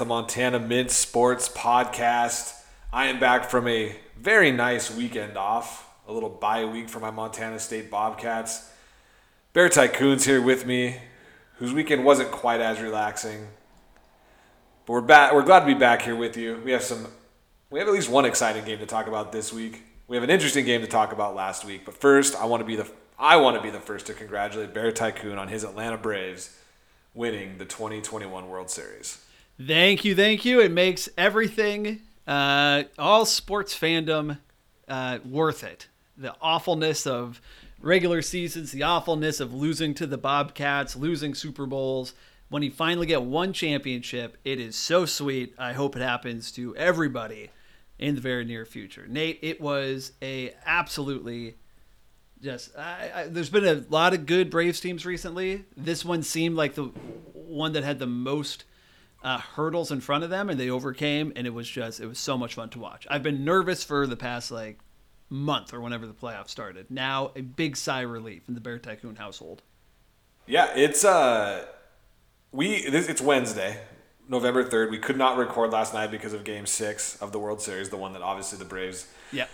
the Montana Mint Sports Podcast. I am back from a very nice weekend off, a little bye week for my Montana State Bobcats. Bear Tycoon's here with me, whose weekend wasn't quite as relaxing. But we're back. We're glad to be back here with you. We have some. We have at least one exciting game to talk about this week. We have an interesting game to talk about last week. But first, I want to be the I want to be the first to congratulate Bear Tycoon on his Atlanta Braves winning the 2021 World Series. Thank you, thank you. It makes everything, uh, all sports fandom, uh, worth it. The awfulness of regular seasons, the awfulness of losing to the Bobcats, losing Super Bowls. When you finally get one championship, it is so sweet. I hope it happens to everybody in the very near future. Nate, it was a absolutely just I, I, there's been a lot of good Braves teams recently. This one seemed like the one that had the most uh, hurdles in front of them, and they overcame. And it was just it was so much fun to watch. I've been nervous for the past like month or whenever the playoffs started. Now a big sigh of relief in the Bear Tycoon household. Yeah, it's uh, we this it's Wednesday, November third. We could not record last night because of Game Six of the World Series, the one that obviously the Braves yeah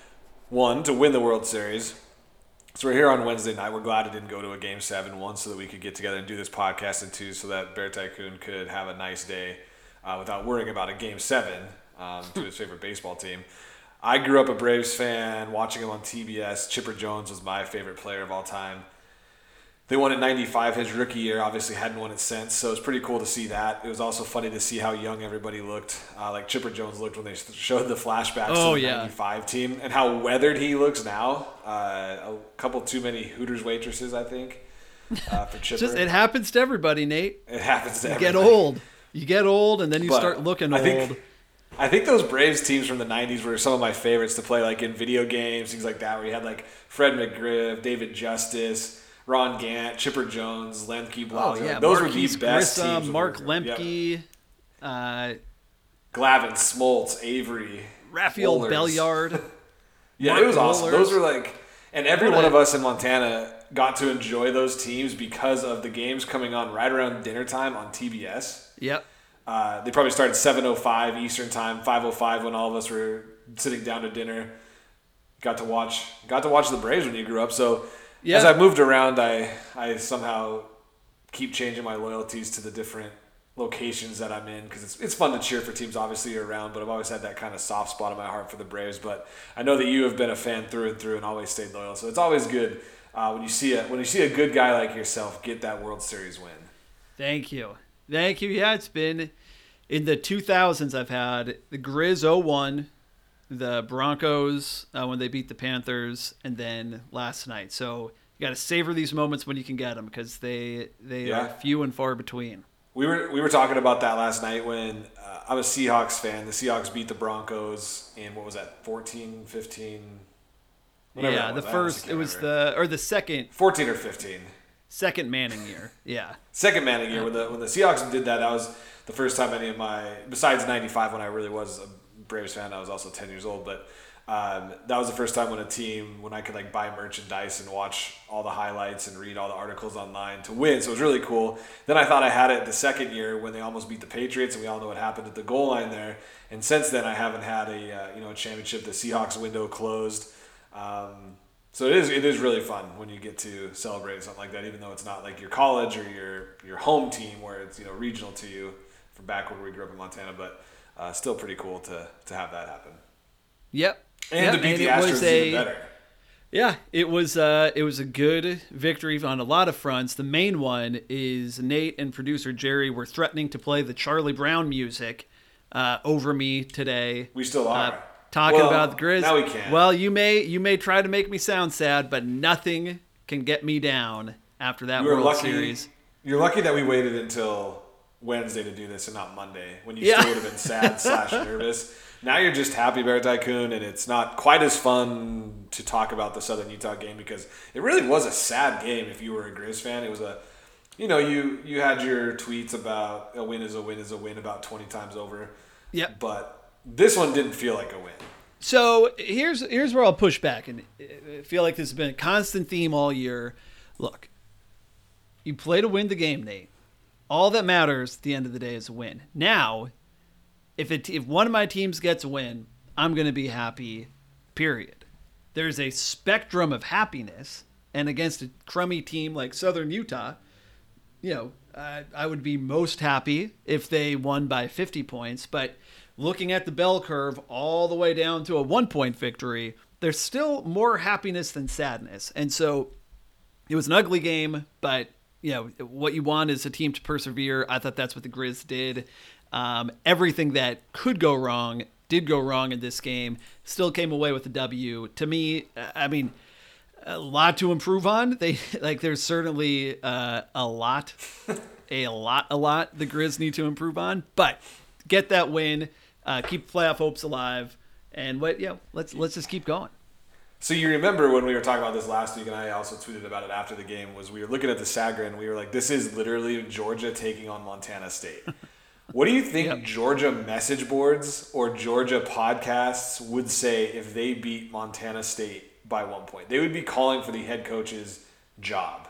won to win the World Series. So we're here on Wednesday night. We're glad it didn't go to a game seven one, so that we could get together and do this podcast, and two, so that Bear Tycoon could have a nice day uh, without worrying about a game seven um, to his favorite baseball team. I grew up a Braves fan, watching him on TBS. Chipper Jones was my favorite player of all time. They won in '95, his rookie year. Obviously, hadn't won it since, so it's pretty cool to see that. It was also funny to see how young everybody looked, uh, like Chipper Jones looked when they showed the flashbacks oh, to the yeah. '95 team, and how weathered he looks now. Uh, a couple too many Hooters waitresses, I think, uh, for Chipper. Just it happens to everybody, Nate. it happens to You everybody. get old. You get old, and then you But start looking I old. think- I think those Braves teams from the '90s were some of my favorites to play, like in video games, things like that, where you had like Fred McGriff, David Justice, Ron Gant, Chipper Jones, Lemke, oh yeah, those Marquise were the best teams. Mark Lemke, uh, Glavine, Smoltz, Avery, Raphael Wohlers. Belliard. Yeah, Mark it was awesome. Those were like, and every What one of us in Montana got to enjoy those teams because of the games coming on right around dinner time on TBS. Yep. Uh, they probably started 7:05 Eastern time, 5:05 when all of us were sitting down to dinner. Got to watch, got to watch the Braves when you grew up. So Yeah. as I moved around, I I somehow keep changing my loyalties to the different locations that I'm in because it's it's fun to cheer for teams obviously year round. But I've always had that kind of soft spot in my heart for the Braves. But I know that you have been a fan through and through and always stayed loyal. So it's always good uh, when you see a when you see a good guy like yourself get that World Series win. Thank you. Thank you. Yeah, it's been in the 2000s. I've had the Grizz 01, the Broncos uh, when they beat the Panthers, and then last night. So you got to savor these moments when you can get them because they they Yeah. are few and far between. We were we were talking about that last night when uh, I'm a Seahawks fan. The Seahawks beat the Broncos in what was that 14, 15? Whatever yeah, the first it was remember. the or the second 14 or 15. second Manning year. Yeah. Second Manning year when the when the Seahawks did that. That was the first time any of my besides '95 when I really was a Braves fan. I was also 10 years old, but. Um, that was the first time when a team when I could like buy merchandise and watch all the highlights and read all the articles online to win. So it was really cool. Then I thought I had it the second year when they almost beat the Patriots, and we all know what happened at the goal line there. And since then, I haven't had a uh, you know a championship. The Seahawks window closed. Um, so it is it is really fun when you get to celebrate something like that, even though it's not like your college or your your home team where it's you know regional to you from back when we grew up in Montana. But uh, still pretty cool to to have that happen. Yep. And Yep, to beat and the Astros a- even better. Yeah, it was uh, it was a good victory on a lot of fronts. The main one is Nate and producer Jerry were threatening to play the Charlie Brown music uh, over me today. We still are. Uh, talking Well, about the Grizz. now we can. Well, you may you may try to make me sound sad, but nothing can get me down after that You World lucky. Series. You're lucky that we waited until Wednesday to do this and not Monday when you Yeah. still would have been sad slash nervous. Now you're just happy Bear Tycoon, and it's not quite as fun to talk about the Southern Utah game because it really was a sad game. If you were a Grizz fan, it was a, you know, you you had your tweets about a win is a win is a win about 20 times over. Yep. But this one didn't feel like a win. So here's here's where I'll push back, and I feel like this has been a constant theme all year. Look, you play to win the game, Nate. All that matters at the end of the day is a win. Now, if it if one of my teams gets a win, I'm going to be happy. Period. There's a spectrum of happiness, and against a crummy team like Southern Utah, you know, I, I would be most happy if they won by 50 points. But looking at the bell curve all the way down to a one point victory, there's still more happiness than sadness. And so it was an ugly game, but you know what you want is a team to persevere. I thought that's what the Grizz did. Um, everything that could go wrong did go wrong in this game. Still came away with a W. To me, I mean, a lot to improve on. They like there's certainly uh, a lot, a lot, a lot the Grizz need to improve on. But get that win, uh, keep playoff hopes alive, and what? Yeah, let's let's just keep going. So you remember when we were talking about this last week, and I also tweeted about it after the game. Was we were looking at the Sagarin, and we were like, "This is literally Georgia taking on Montana State." what do you think yep. Georgia message boards or Georgia podcasts would say if they beat Montana State by one point? They would be calling for the head coach's job.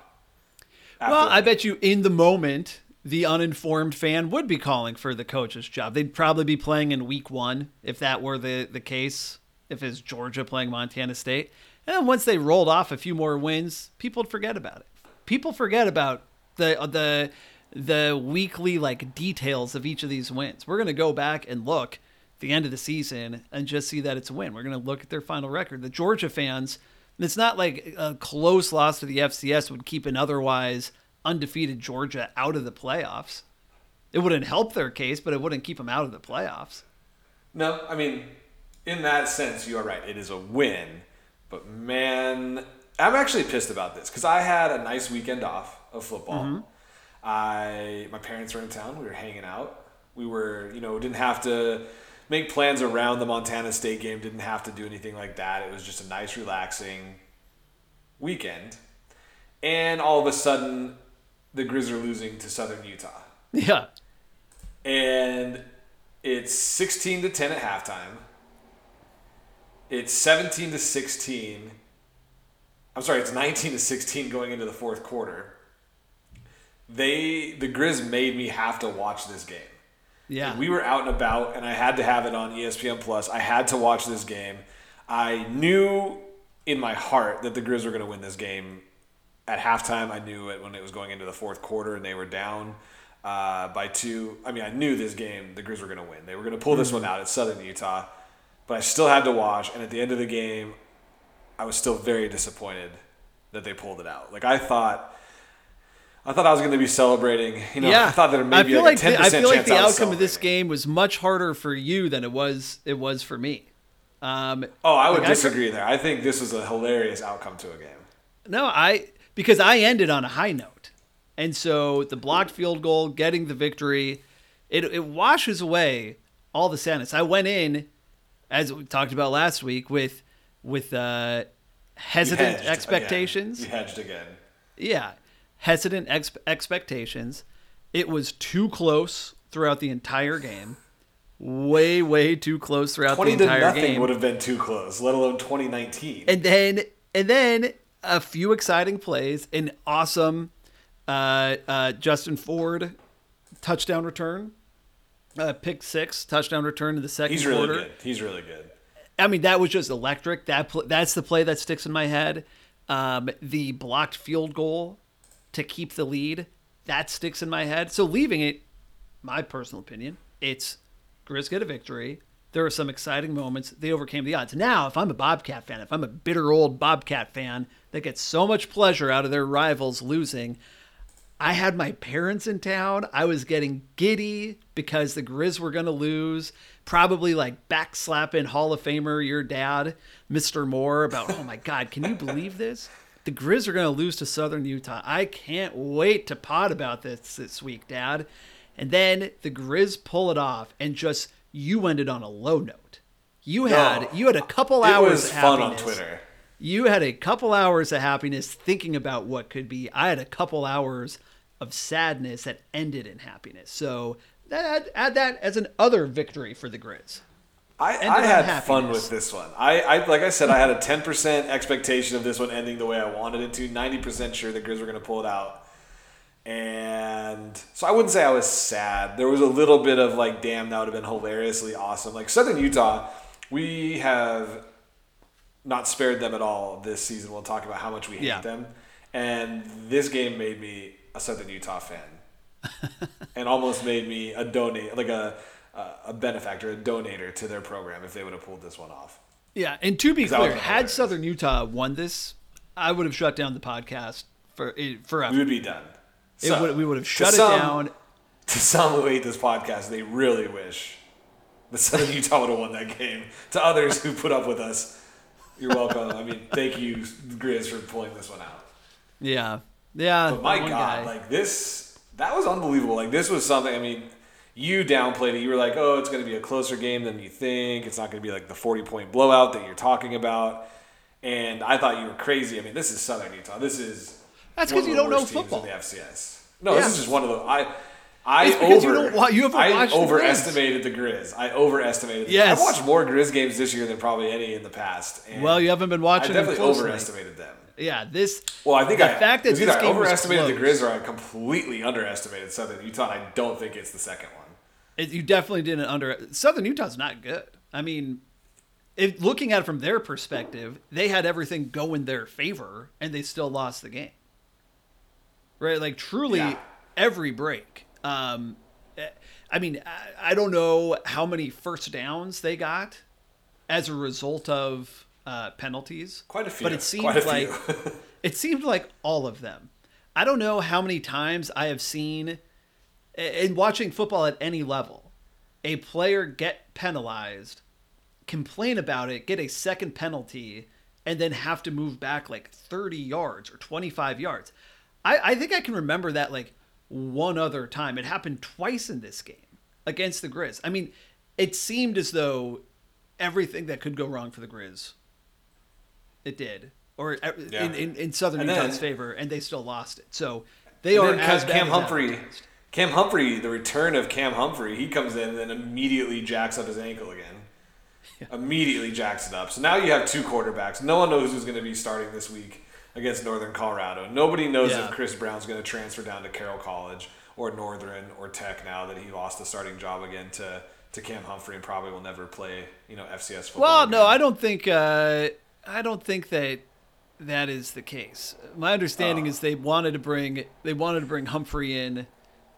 Well, I bet you in the moment the uninformed fan would be calling for the coach's job. They'd probably be playing in week one if that were the, the case if it's Georgia playing Montana State. And then once they rolled off a few more wins, people would forget about it. People forget about the uh, the the weekly like details of each of these wins. We're gonna go back and look the end of the season and just see that it's a win. We're gonna look at their final record. The Georgia fans, it's not like a close loss to the FCS would keep an otherwise undefeated Georgia out of the playoffs. It wouldn't help their case, but it wouldn't keep them out of the playoffs. No, I mean in that sense, you are right. It is a win. But man, I'm actually pissed about this because I had a nice weekend off of football. Mm-hmm. I my parents were in town. We were hanging out. We were, you know, didn't have to make plans around the Montana State game. Didn't have to do anything like that. It was just a nice, relaxing weekend. And all of a sudden, the Grizz are losing to Southern Utah. Yeah. And it's 16 to 10 at halftime. It's 17 to 16. I'm sorry, it's 19 to 16 going into the fourth quarter. They the Grizz made me have to watch this game. Yeah. we were out and about and I had to have it on ESPN Plus. I had to watch this game. I knew in my heart that the Grizz were going to win this game at halftime. I knew it when it was going into the fourth quarter and they were down uh, by two. I mean, I knew this game the Grizz were going to win. They were going to pull this mm-hmm. one out at Southern Utah but I still had to watch. And at the end of the game, I was still very disappointed that they pulled it out. Like I thought. I thought I was going to be celebrating. You know, yeah. I thought that maybe I feel like, like the, I feel like the outcome of this game was much harder for you than it was it was for me. Um, oh, I would like disagree I, there. I think this was a hilarious outcome to a game. No, I because I ended on a high note, and so the blocked field goal, getting the victory, it it washes away all the sadness. I went in as we talked about last week, with with uh, hesitant expectations. Again. You hedged again. Yeah, hesitant ex- expectations. It was too close throughout the entire game. Way, way too close throughout the entire to nothing. Would have been too close, let alone 2019. And then, and then a few exciting plays, an awesome uh, uh, Justin Ford touchdown return uh, pick six, touchdown return in the second He's really quarter. good. He's really good. I mean, that was just electric. That pl- that's the play that sticks in my head. Um, the blocked field goal to keep the lead that sticks in my head. So leaving it, my personal opinion, it's Grizz get a victory. There are some exciting moments. They overcame the odds. Now, if I'm a Bobcat fan, if I'm a bitter old Bobcat fan that gets so much pleasure out of their rivals losing, I had my parents in town. I was getting giddy because the Grizz were going to lose. Probably like backslapping Hall of Famer, your dad, Mr. Moore, about, oh my God, can you believe this? The Grizz are going to lose to Southern Utah. I can't wait to pot about this this week, Dad. And then the Grizz pull it off, and just you ended on a low note. You had no, you had a couple hours. It was fun on Twitter. You had a couple hours of happiness thinking about what could be. I had a couple hours of sadness that ended in happiness. So add, add that as an other victory for the Grizz. I, I had fun with this one. I, I like I said, I had a ten percent expectation of this one ending the way I wanted it to. Ninety percent sure the Grizz were going to pull it out, and So I wouldn't say I was sad. There was a little bit of like, damn, that would have been hilariously awesome. Like Southern Utah, we have not spared them at all this season. We'll talk about how much we hate Yeah. them. And this game made me a Southern Utah fan. and almost made me a donate like a a benefactor, a donator to their program if they would have pulled this one off. Yeah, and to be that clear, had. Southern Utah won this, I would have shut down the podcast for eh, forever. We would be done. It So, would, we would have shut it some- down. To some who hate this podcast, they really wish the Southern Utah would have won that game. To others who put up with us, you're welcome. I mean, thank you, Grizz, for pulling this one out. Yeah, yeah. But my God, guy. like this, that was unbelievable. Like this was something. I mean, you downplayed it. You were like, "Oh, it's going to be a closer game than you think. It's not going to be like the 40 point blowout that you're talking about." And I thought you were crazy. I mean, this is Southern Utah. This is That's one 'cause of you don't know football. In the FCS. No, Yeah. this is just one of the I. I It's because over, you don't wa- you haven't I watched the Grizz. overestimated the Grizz. I overestimated. The Yes. I've watched more Grizz games this year than probably any in the past. And well, you haven't been watching them definitely closely. overestimated them. Yeah, this. Well, I think the I fact that this I overestimated the. Grizz or I completely underestimated Southern Utah. I don't think it's the second one. It, you definitely didn't under Southern Utah's not good. I mean, if looking at it from their perspective, they had everything go in their favor and they still lost the game. Right? Like truly Yeah. every break. Um I mean, I, I don't know how many first downs they got as a result of uh, penalties. Quite a few. But it seemed like it seemed like all of them. I don't know how many times I have seen in watching football at any level, a player get penalized, complain about it, get a second penalty, and then have to move back like 30 yards or 25 yards. I, I think I can remember that like one other time. It happened twice in this game against the Grizz. I mean, it seemed as though everything that could go wrong for the Grizz, it did. Or uh, Yeah. in, in, in Southern And Utah's then- favor, and they still lost it. So they are as Cam, bad Cam as Humphrey. Cam Humphrey, the return of Cam Humphrey, he comes in and then immediately jacks up his ankle again. Immediately jacks it up. So now you have two quarterbacks. No one knows who's going to be starting this week against Northern Colorado. Nobody knows Yeah. if Chris Brown's going to transfer down to Carroll College or Northern or Tech now that he lost the starting job again to, to Cam Humphrey and probably will never play, you know, FCS football. Well, again. no, I don't think. Uh, I don't think that that is the case. My understanding Oh. is they wanted to bring they wanted to bring Humphrey in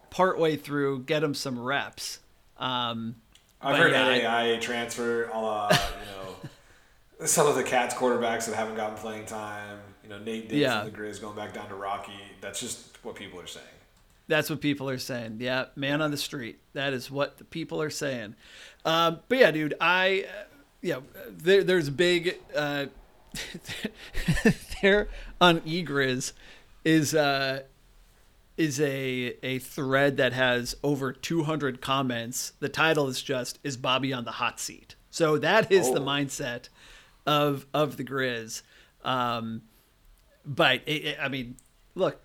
partway through, get him some reps. Um, I've heard yeah, I- transfer, a la, you know, some of the Cats quarterbacks that haven't gotten playing time. You know, Nate Diggs Yeah. the Grizz going back down to Rocky. That's just what people are saying. That's what people are saying. Yeah, man on the street. That is what the people are saying. Um, but yeah, dude, I, uh, yeah, there, there's a big, uh, there on eGriz is, uh, is a, a thread that has over 200 comments. The title is just, is Bobby on the hot seat? So that is the Oh. mindset of, of the Grizz. Um, but it, it- I mean, look,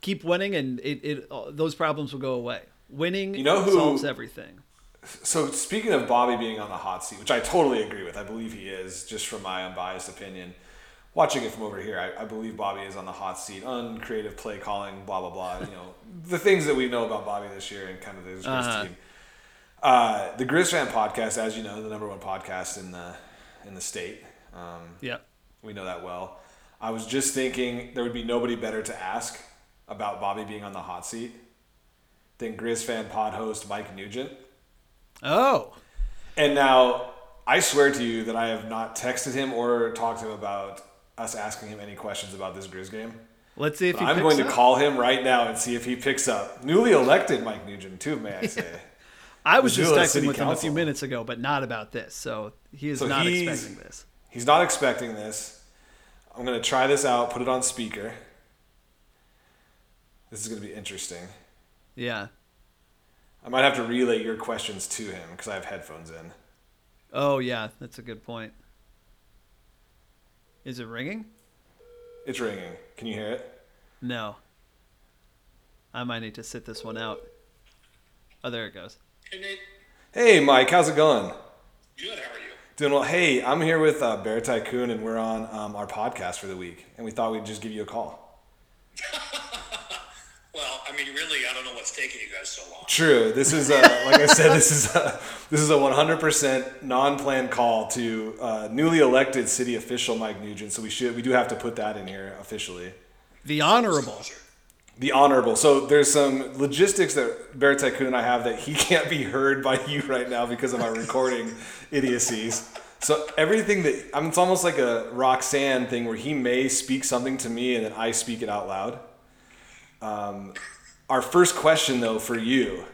keep winning, and it, it those problems will go away. Winning You know who- solves everything. So speaking of Bobby being on the hot seat, which I totally agree with, I believe he is, just from my unbiased opinion. Watching it from over here, I, I believe Bobby is on the hot seat, uncreative play calling, blah blah blah. You know the things that we know about Bobby this year and kind of his Uh-huh. team. Uh, the Grizz fan podcast, as you know, the number one podcast in the in the state. Um, Yep. We know that well. I was just thinking there would be nobody better to ask about Bobby being on the hot seat than Grizz fan pod host Mike Nugent. Oh, And now I swear to you that I have not texted him or talked to him about us asking him any questions about this Grizz game. let's see if he I'm going to call him right now and see if he picks up. Newly elected Mike Nugent, too, may I say. I was just Missoula texting City with him a few minutes ago, but not about this. So he is So not expecting this. He's not expecting this. I'm going to try this out, put it on speaker. This is going to be interesting. Yeah. I might have to relay your questions to him because I have headphones in. Oh yeah, that's a good point. Is it ringing? It's ringing. Can you hear it? No. I might need to sit this one out. Oh, there it goes. Hey Nate, Hey, Mike, how's it going? good. How are you? Doing well. Hey, I'm here with uh, Bear Tycoon, and we're on um, our podcast for the week, and we thought we'd just give you a call. Well, I mean, really, I don't know what's taking you guys so long. True. This is a, like I said. This is a, this is a 100% non-planned call to uh, newly elected city official Mike Nugent. So we should we do have to put that in here officially. The honorable. Disclosure. The honorable. So there's some logistics that Bear Tycoon and I have that he can't be heard by you right now because of our recording idiocies. So everything that I mean, it's almost like a Roxanne thing where he may speak something to me and then I speak it out loud. Um, our first question though for you,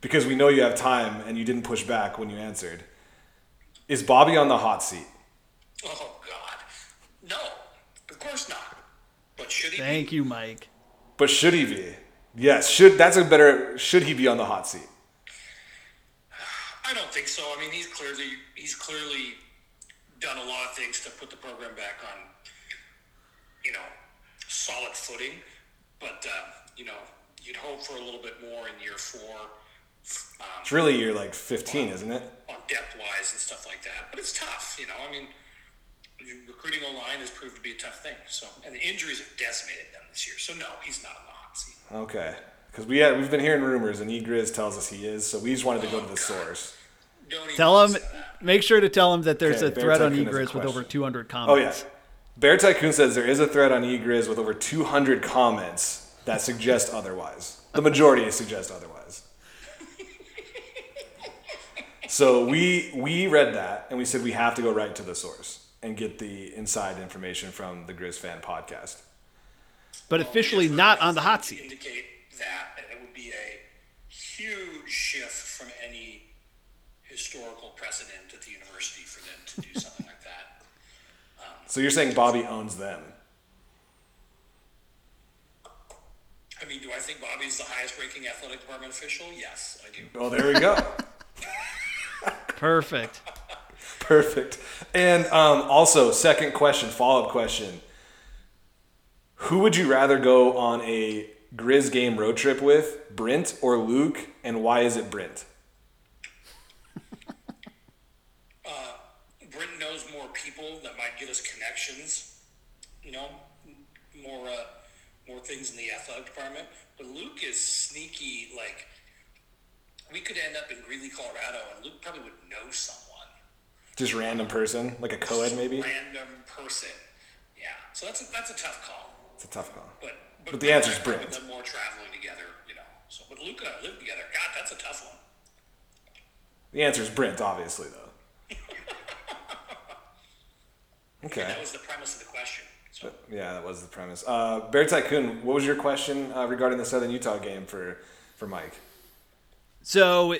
because we know you have time and you didn't push back when you answered, is Bobby on the hot seat? Oh God, no, of course not. But should he? Thank be? you, Mike. But should he be? Yes. Should that's a better. Should he be on the hot seat? I don't think so. I mean, he's clearly he's clearly done a lot of things to put the program back on, you know, solid footing. But uh, you know, you'd hope for a little bit more in year four. Um, It's really year like 15, isn't it? on depth wise and stuff like that. But it's tough, you know. I mean, recruiting a line has proved to be a tough thing. So, and the injuries have decimated them this year. So, no, he's not on the hot seat. Okay. Because we had, we've been hearing rumors, and E Grizz tells us he is, so we just wanted to go to the oh, source. Don't Tell him. Make sure to tell him that there's Okay, a thread on Bear Tycoon has a eGriz with over question. 200 Oh, comments. yeah. Bear Tycoon says there is a thread on E Grizz with over 200 comments that suggest otherwise. The majority suggest otherwise. So we we read that and we said we have to go right to the source and get the inside information from the Grizz fan podcast. But officially not on the hot seat. Indicate that, and it would be a huge shift from any historical precedent at the university for them to do something like that. Um, so you're saying Bobby owns them? I mean, do I think Bobby's the highest ranking athletic department official? Yes, I do. Well, there we go. Perfect. Perfect. And um, also, second question, follow up question. Who would you rather go on a Grizz game road trip with, Brent or Luke, and why is it Brent? Britton knows more people that might get us connections, you know, more uh, more things in the athletic department. But Luke is sneaky. Like we could end up in Greeley, Colorado, and Luke probably would know someone, Just random person, like a co-ed maybe? random person. Yeah, so that's a, that's a tough call. It's a tough call. But but, But the answer is Brand. probably Brent. done more traveling together, you know. So but Luca and I live together. God, that's a tough one. The answer is Brent, obviously, though. Okay. That was the premise of the question. So Yeah, that was the premise. Uh, Bear Tycoon, what was your question uh, regarding the Southern Utah game for, for Mike? So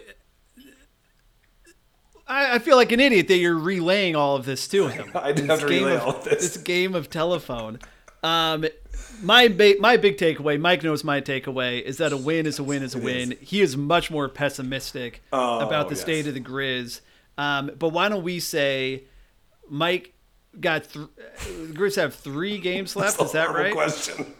I, I feel like an idiot that you're relaying all of this to him. I did have to relay of, all of this. This game of telephone. Um, my ba- my big takeaway, Mike knows my takeaway, is that a win is a win is a win. is. He is much more pessimistic Oh, about the yes. state of the Grizz. Um, but why don't we say Mike got th- the Grizz have three games left? Is that right? Question.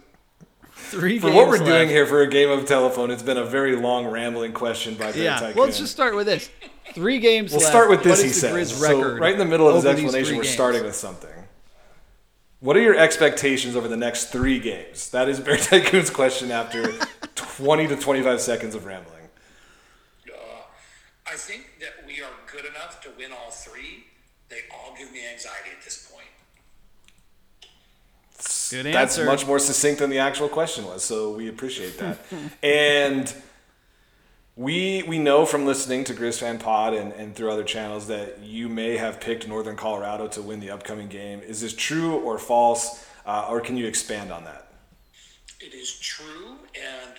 Three For games what we're left. doing here for a game of telephone, it's been a very long, rambling question by Bear Yeah, Tycoon. well, let's just start with this. Three games We'll left. start with this, What he the says. Grizz So, right in the middle of his explanation, we're games? starting with something. What are your expectations over the next three games? That is Bear Tycoon's question after 20 to 25 seconds of rambling. uh, I think that we are good enough to win all three. They all give me anxiety at this point. Good answer. That's much more succinct than the actual question was, so we appreciate that. and we we know from listening to Grizz Fan Pod and, and through other channels that you may have picked Northern Colorado to win the upcoming game. Is this true or false, uh, or can you expand on that? It is true, and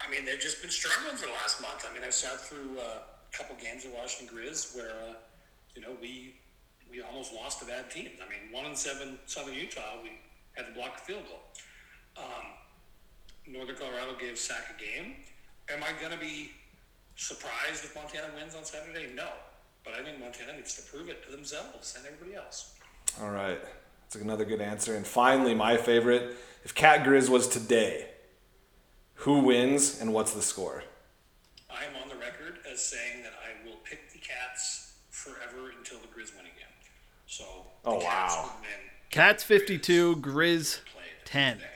I mean they've just been struggling for the last month. I mean I've sat through uh, a couple games of Washington Grizz where uh, you know we we almost lost to bad teams. I mean one and seven Southern Utah we had to block a field goal. Um, Northern Colorado gave Sac a game. Am I going to be surprised if Montana wins on Saturday? No, but I think Montana needs to prove it to themselves and everybody else. All right, that's another good answer. And finally, my favorite: if Cat Grizz was today, who wins and what's the score? I am on the record as saying that I will pick the Cats forever until the Grizz win again. So the Oh, Cats wow. would win Cats 52, Grizz played 10. today.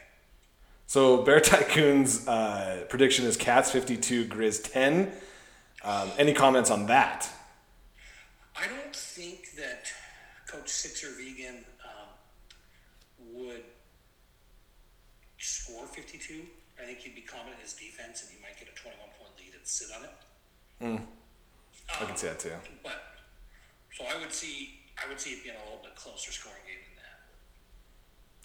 So Bear Tycoon's uh, prediction is Cats 52, Grizz 10. Um, any comments on that? I don't think that Coach Sixer Vigen um, would score 52. I think he'd be confident in his defense and he might get a 21 point lead and sit on it. I can see that too. But so I would see I would see it being a little bit closer scoring game.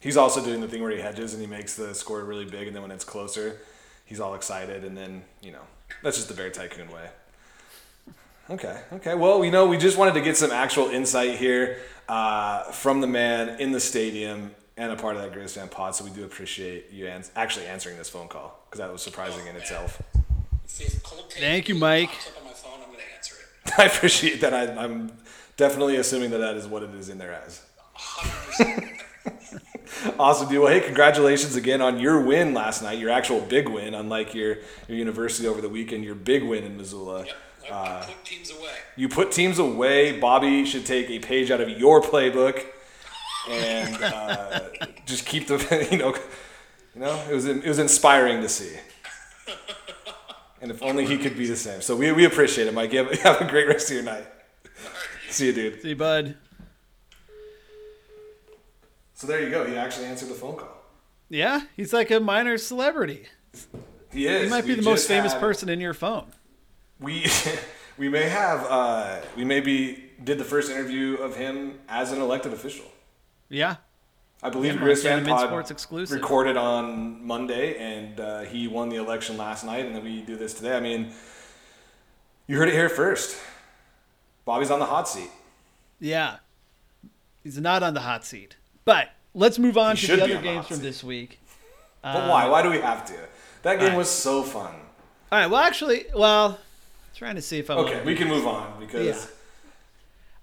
He's also doing the thing where he hedges and he makes the score really big, and then when it's closer, he's all excited, and then you know that's just the Bear Tycoon way. Okay, okay. Well, you know, we just wanted to get some actual insight here uh, from the man in the stadium and a part of that Grizz fan pod. So we do appreciate you ans- actually answering this phone call because that was surprising in itself. If cold take Thank you, Mike. pops up on my phone, I'm going to answer it. I appreciate that. I, I'm definitely assuming that that is what it is in there as. 100%. Awesome, dude. Well, hey, congratulations again on your win last night, your actual big win, unlike your, your university over the weekend, your big win in Missoula. yep. I, I put teams away. You put teams away. Bobby should take a page out of your playbook and uh, just keep the, you know, you know, it was it was inspiring to see. And if only he could be the same. So we, we appreciate it, Mike. You have, have a great rest of your night. See you, dude. See, you, bud. So there you go. He actually answered the phone call. Yeah, he's like a minor celebrity. He is. He might be We the most famous had- person in your phone. We we may have uh, we maybe did the first interview of him as an elected official. Yeah. I believe Yeah, Grizz Montana Fan Mint Pod Sports exclusive. recorded on Monday, and uh, he won the election last night, and then we do this today. I mean, you heard it here first. Bobby's on the hot seat. Yeah. He's not on the hot seat. But let's move on He to the other games from this week. But why? Why do we have to? That game Alright. was so fun. All right. Well, actually, well, trying to see if I Okay, we can move on because Yeah.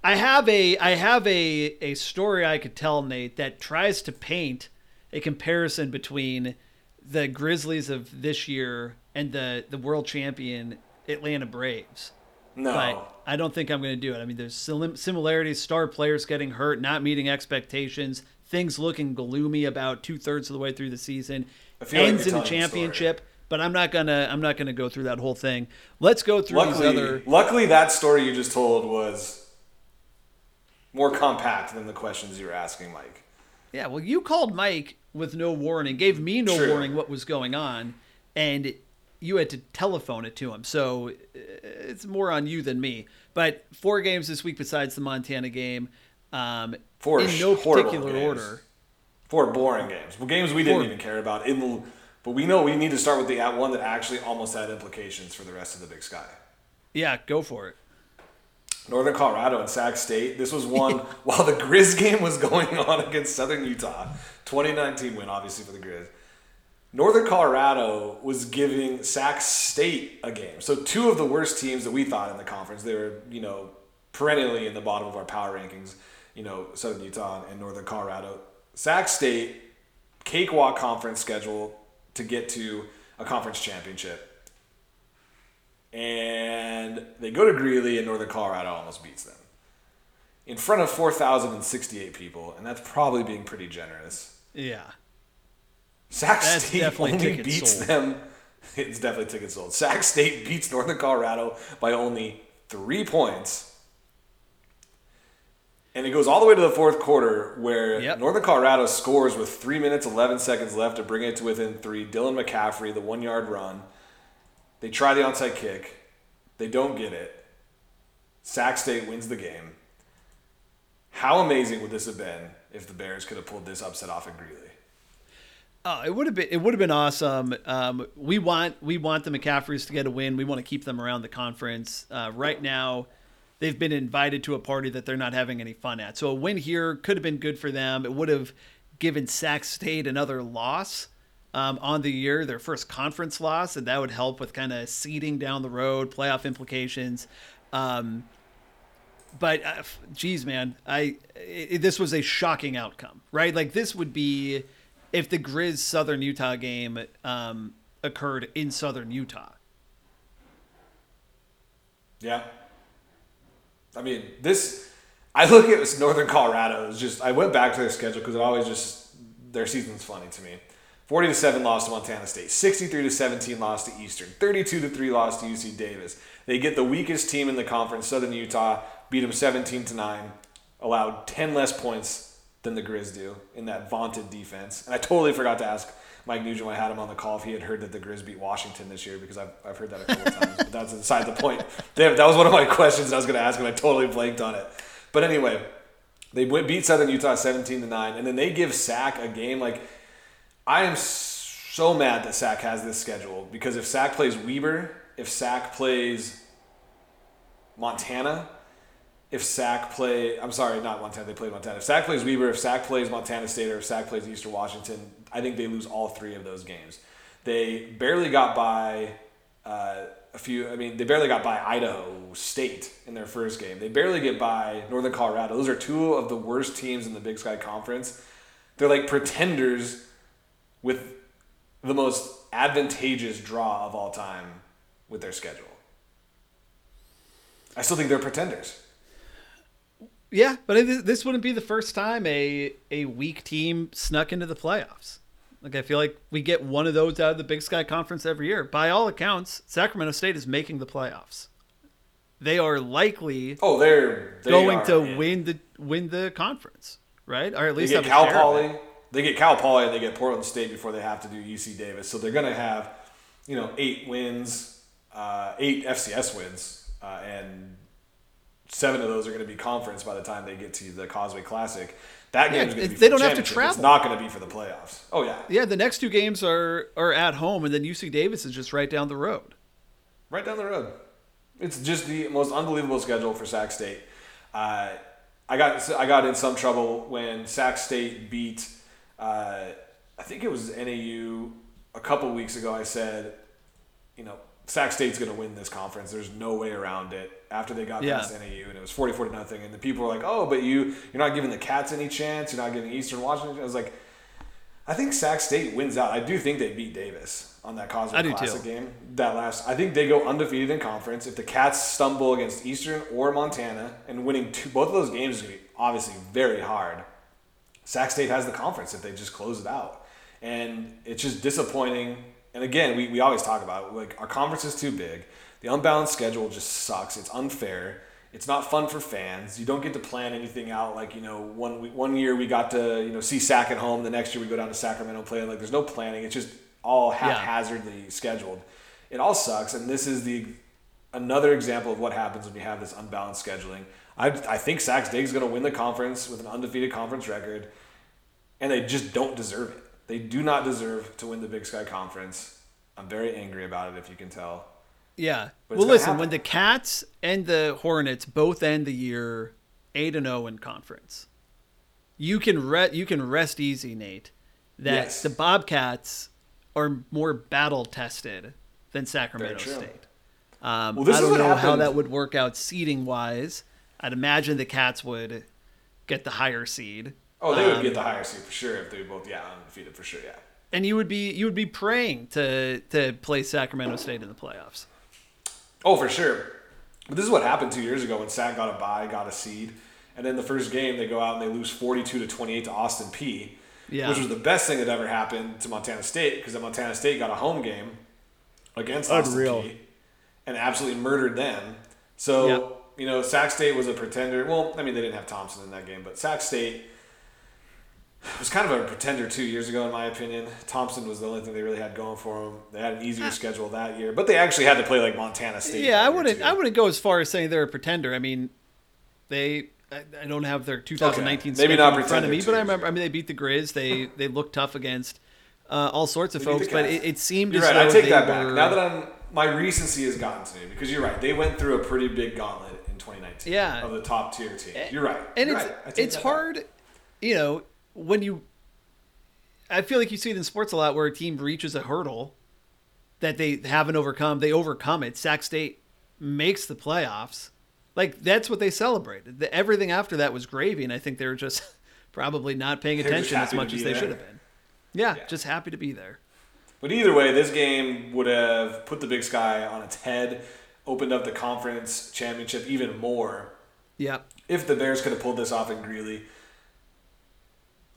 I have a I have a a story I could tell Nate that tries to paint a comparison between the Grizzlies of this year and the the world champion Atlanta Braves. No. But I don't think I'm going to do it. I mean, there's similarities: star players getting hurt, not meeting expectations, things looking gloomy about two thirds of the way through the season, feel like ends in a the story. championship. But I'm not gonna I'm not gonna go through that whole thing. Let's go through luckily, these other. luckily, that story you just told was more compact than the questions you were asking, Mike. Yeah, well, you called Mike with no warning, gave me no True. warning what was going on, and you had to telephone it to him. So uh, it's more on you than me. But four games this week besides the Montana game, um, Four in no particular games. order. Four boring games. Well, games we didn't even care about. In but we know we need to start with the at one that actually almost had implications for the rest of the Big Sky. Yeah, go for it. Northern Colorado and Sac State. This was one while the Grizz game was going on against Southern Utah. 2019 win, obviously, for the Grizz. Northern Colorado was giving Sac State a game. So two of the worst teams that we thought in the conference. They were, you know, perennially in the bottom of our power rankings. You know, Southern Utah and Northern Colorado. Sac State cakewalk conference schedule to get to a conference championship and they go to Greeley, and Northern Colorado almost beats them in front of 4,068 people, and that's probably being pretty generous. Yeah. Sac That's State definitely only beats sold. them. It's definitely tickets sold. Sac State beats Northern Colorado by only three points. And it goes all the way to the fourth quarter where Yep. Northern Colorado scores with three minutes, 11 seconds left to bring it to within three. Dylan McCaffrey, the one yard run. They try the onside kick. They don't get it. Sac State wins the game. How amazing would this have been if the Bears could have pulled this upset off in Greeley? Oh, it would have been it would have been awesome. Um, we want we want the McCaffreys to get a win. We want to keep them around the conference. Uh, right now, they've been invited to a party that they're not having any fun at. So a win here could have been good for them. It would have given Sac State another loss um, on the year, their first conference loss, and that would help with kind of seeding down the road, playoff implications. Um, but uh, geez, man, I i this was a shocking outcome, right? Like this would be if the Grizz Southern Utah game um, occurred in Southern Utah. Yeah. I mean, this. I look at this Northern Colorado It's just. I went back to their schedule because it always just their season's funny to me. 40 to 7 loss to Montana State, 63 to 17 loss to Eastern, 32 to 3 loss to UC Davis. They get the weakest team in the conference, Southern Utah, beat them 17 to 9, allowed 10 less points than the Grizz do in that vaunted defense. And I totally forgot to ask Mike Nugent when I had him on the call if he had heard that the Grizz beat Washington this year because I've, I've heard that a couple times, but that's beside the point. Damn, that was one of my questions I was going to ask and I totally blanked on it. But anyway, they went, beat Southern Utah 17 to 9, and then they give Sac a game like I am so mad that Sac has this schedule because if Sac plays Weber, if Sac plays Montana, if Sac play, I'm sorry, not Montana, they play Montana. If Sac plays Weber, if Sac plays Montana State, or if Sac plays Eastern Washington, I think they lose all three of those games. They barely got by uh, a few, I mean, they barely got by Idaho State in their first game. They barely get by Northern Colorado. Those are two of the worst teams in the Big Sky Conference. They're like pretenders with the most advantageous draw of all time with their schedule. I still think they're pretenders. Yeah, but it, this wouldn't be the first time a a weak team snuck into the playoffs. Like I feel like we get one of those out of the Big Sky Conference every year. By all accounts, Sacramento State is making the playoffs. They are likely Oh, they're they going are to in. win the win the conference, right? Or at They least get Cal Poly. They get Cal Poly. and They get Portland State before they have to do UC Davis. So they're gonna have, you know, eight wins, uh, eight FCS wins, uh, and seven of those are going to be conference by the time they get to the Causeway Classic. That Yeah, to be they the don't have to travel. It's not going to be for the playoffs. Oh yeah, Yeah, the next two games are are at home, and then UC Davis is just right down the road. right down the road. It's just the most unbelievable schedule for Sac State. Uh, I got I got in some trouble when Sac State beat. Uh, I think it was NAU a couple weeks ago. I said, you know, Sac State's going to win this conference. There's no way around it. After they got Yeah. past NAU and it was 44 to nothing, and the people were like, "Oh, but you you're not giving the Cats any chance. You're not giving Eastern Washington." I was like, I think Sac State wins out. I do think they beat Davis on that Causeway Classic too. game. That last, I think they go undefeated in conference. If the Cats stumble against Eastern or Montana, and winning two, both of those games is going to be obviously very hard. Sac State has the conference if they just close it out, and it's just disappointing. And again, we, we always talk about it, like our conference is too big. The unbalanced schedule just sucks. It's unfair. It's not fun for fans. You don't get to plan anything out. Like you know, one we- one year we got to you know see Sac at home. The next year we go down to Sacramento and play. Like there's no planning. It's just all haphazardly scheduled. It all sucks. And this is the another example of what happens when you have this unbalanced scheduling. I, I think Sac State's going to win the conference with an undefeated conference record, and they just don't deserve it. They do not deserve to win the Big Sky Conference. I'm very angry about it, if you can tell. Yeah. Well, listen, happen. when the Cats and the Hornets both end the year eight and zero in conference, you can re- you can rest easy, Nate, that Yes. the Bobcats are more battle tested than Sacramento. State. Um, Well, I don't know how that would work out seeding wise. I'd imagine the Cats would get the higher seed. Oh, they would Um, get the higher seed for sure if they both, yeah, undefeated for sure, yeah. and you would be you would be praying to to play Sacramento State in the playoffs. Oh, for sure. But this is what happened two years ago when Sac got a bye, got a seed, and then the first game they go out and they lose 42 to 28 to Austin Peay, Yeah. which was the best thing that ever happened to Montana State because then Montana State got a home game against Austin Unreal. Peay and absolutely murdered them. So Yep. you know, Sac State was a pretender. Well, I mean they didn't have Thompson in that game, but Sac State was kind of a pretender two years ago, in my opinion. Thompson was the only thing they really had going for them. They had an easier schedule that year, but they actually had to play like Montana State. Yeah, I wouldn't. too. I wouldn't go as far as saying they're a pretender. I mean, they. I, I don't have their 2019 Okay, maybe schedule not in front of me, but I remember. I mean, they beat the Grizz. They they looked tough against uh, all sorts of They folks, but it, it seemed You're as right. I take they that back. were- Now that I'm, my recency has gotten to me because you're right. They went through a pretty big gauntlet in 2019. Yeah. Of the top tier team. You're right. and You're it's right. It's that back. hard, you know, when you. I feel like you see it in sports a lot where a team reaches a hurdle that they haven't overcome. They overcome it. Sac State makes the playoffs. Like that's what they celebrated. The, everything after that was gravy, and I think they were just probably not paying attention as much as they there. should have been. Yeah, Yeah. just happy to be there. But either way, this game would have put the Big Sky on its head, opened up the conference championship even more. Yeah, If the Bears could have pulled this off in Greeley,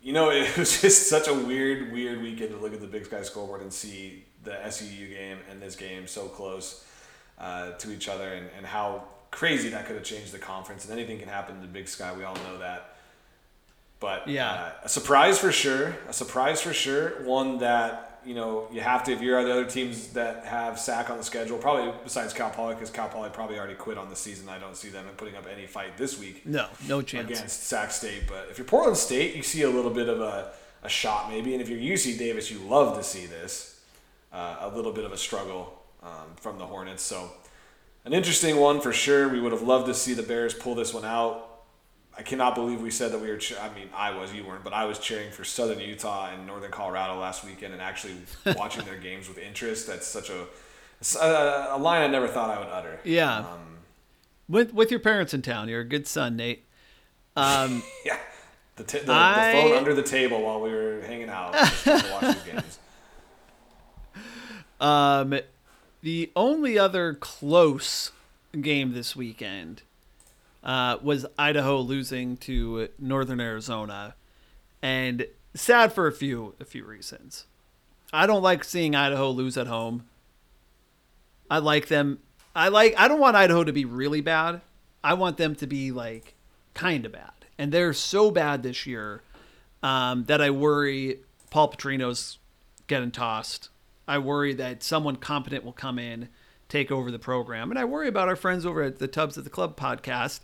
you know, it was just such a weird, weird weekend to look at the Big Sky scoreboard and see the SUU game and this game so close uh, to each other, and, and how crazy that could have changed the conference. And anything can happen in the Big Sky. We all know that. But Yeah. uh, a surprise for sure. A surprise for sure. One that you know you have to if you're the other teams that have SAC on the schedule. Probably besides Cal Poly, because Cal Poly probably already quit on the season. I don't see them putting up any fight this week No, no chance. against Sac State. But if you're Portland State, you see a little bit of a, a shot maybe. And if you're UC Davis, you love to see this. Uh, a little bit of a struggle um, from the Hornets. So an interesting one for sure. We would have loved to see the Bears pull this one out. I cannot believe we said that we were. Che- I mean, I was, you weren't, but I was cheering for Southern Utah and Northern Colorado last weekend, and actually watching their games with interest. That's such a a, a line I never thought I would utter. Yeah. Um, with with your parents in town, you're a good son, Nate. Um, Yeah. The, t- the, I- the phone under the table while we were hanging out just to watch these games. Um, the only other close game this weekend uh, was Idaho losing to Northern Arizona, and sad for a few a few reasons. I don't like seeing Idaho lose at home. I like them. I like. I don't want Idaho to be really bad. I want them to be like kind of bad, and they're so bad this year um, that I worry Paul Petrino's getting tossed. I worry that someone competent will come in, take over the program, and I worry about our friends over at the Tubs at the Club podcast,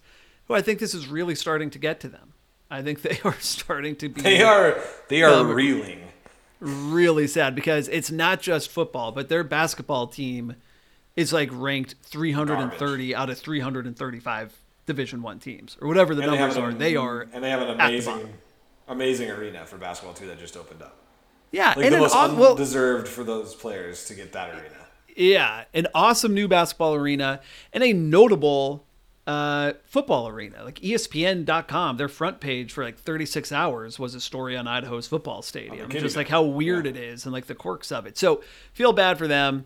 who I think this is really starting to get to them. I think they are starting to be They are they are Um, reeling. really sad because it's not just football, but their basketball team is like ranked 330 out of 335 Division One teams or whatever the And they have an- are. They are and they have an amazing amazing arena for basketball too that just opened up. yeah, Like and the an most well, undeserved for those players to get that arena. yeah, an awesome new basketball arena and a notable uh, football arena. Like ESPN.com, their front page for like 36 hours was a story on Idaho's football stadium, just like how weird Yeah. it is and like the quirks of it. So feel bad for them.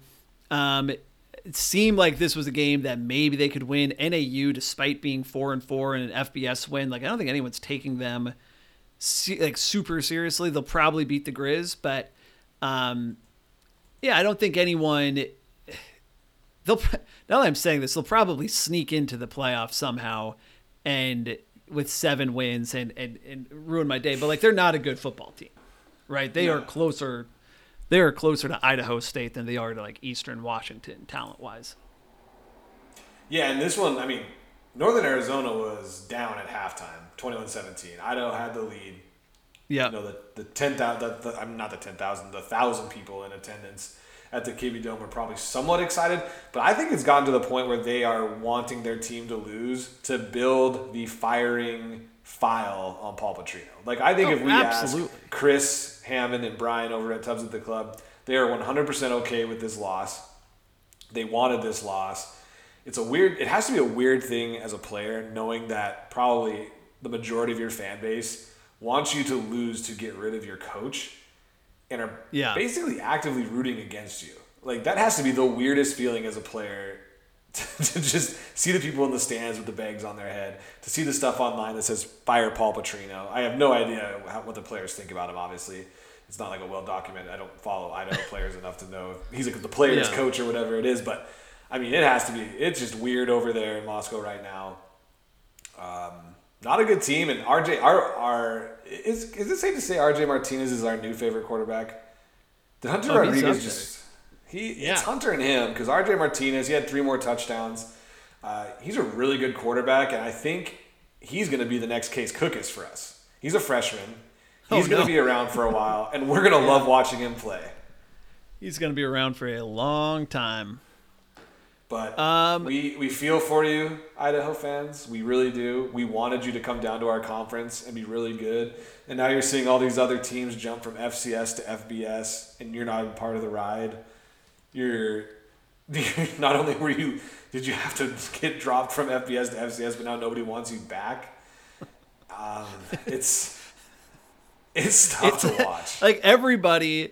Um, it seemed like this was a game that maybe they could win. NAU, despite being four and four and an FBS win, like I don't think anyone's taking them se- like super seriously. They'll probably beat the Grizz, but um, yeah, I don't think anyone. They'll now that I'm saying this, they'll probably sneak into the playoffs somehow, and with seven wins and and, and ruin my day. But like they're not a good football team, right? They are closer. They are closer to Idaho State than they are to like Eastern Washington talent wise. Yeah, and this one, I mean, Northern Arizona was down at halftime, 21-17. Idaho had the lead. Yeah, You know, the, the 10,000, the, the, I'm not the 10,000, the 1,000 people in attendance at the Kibbie Dome were probably somewhat excited, but I think it's gotten to the point where they are wanting their team to lose to build the firing file on Paul Petrino. Like, I think Oh, if we absolutely. ask Chris Hammond and Brian over at Tubbs at the Club, they are 100% okay with this loss. They wanted this loss. It's a weird. It has to be a weird thing as a player, knowing that probably the majority of your fan base wants you to lose to get rid of your coach, and are Yeah. basically actively rooting against you. Like that has to be the weirdest feeling as a player. To just see the people in the stands with the bags on their head, to see the stuff online that says "Fire Paul Petrino." I have no idea how, what the players think about him. Obviously, it's not like a well documented. I don't follow Idaho players enough to know if he's like the player's Yeah. coach or whatever it is. But I mean, it has to be. It's just weird over there in Moscow right now. Um, not a good team, and RJ, our our is is it safe to say RJ Martinez is our new favorite quarterback? Did Hunter Oh, Rodriguez just he? Yeah. It's Hunter and him because RJ Martinez he had three more touchdowns. Uh, he's a really good quarterback, and I think he's going to be the next Case Cookus for us. He's a freshman. Oh, He's going no. to be around for a while, and we're going to love watching him play. he's going to be around for a long time. But Um, we, we feel for you, Idaho fans. We really do. We wanted you to come down to our conference and be really good. And now you're seeing all these other teams jump from FCS to FBS, and you're not even part of the ride. You're, you're not only were you did you have to get dropped from FBS to FCS, but now nobody wants you back. Um, it's it's tough to watch. Like everybody,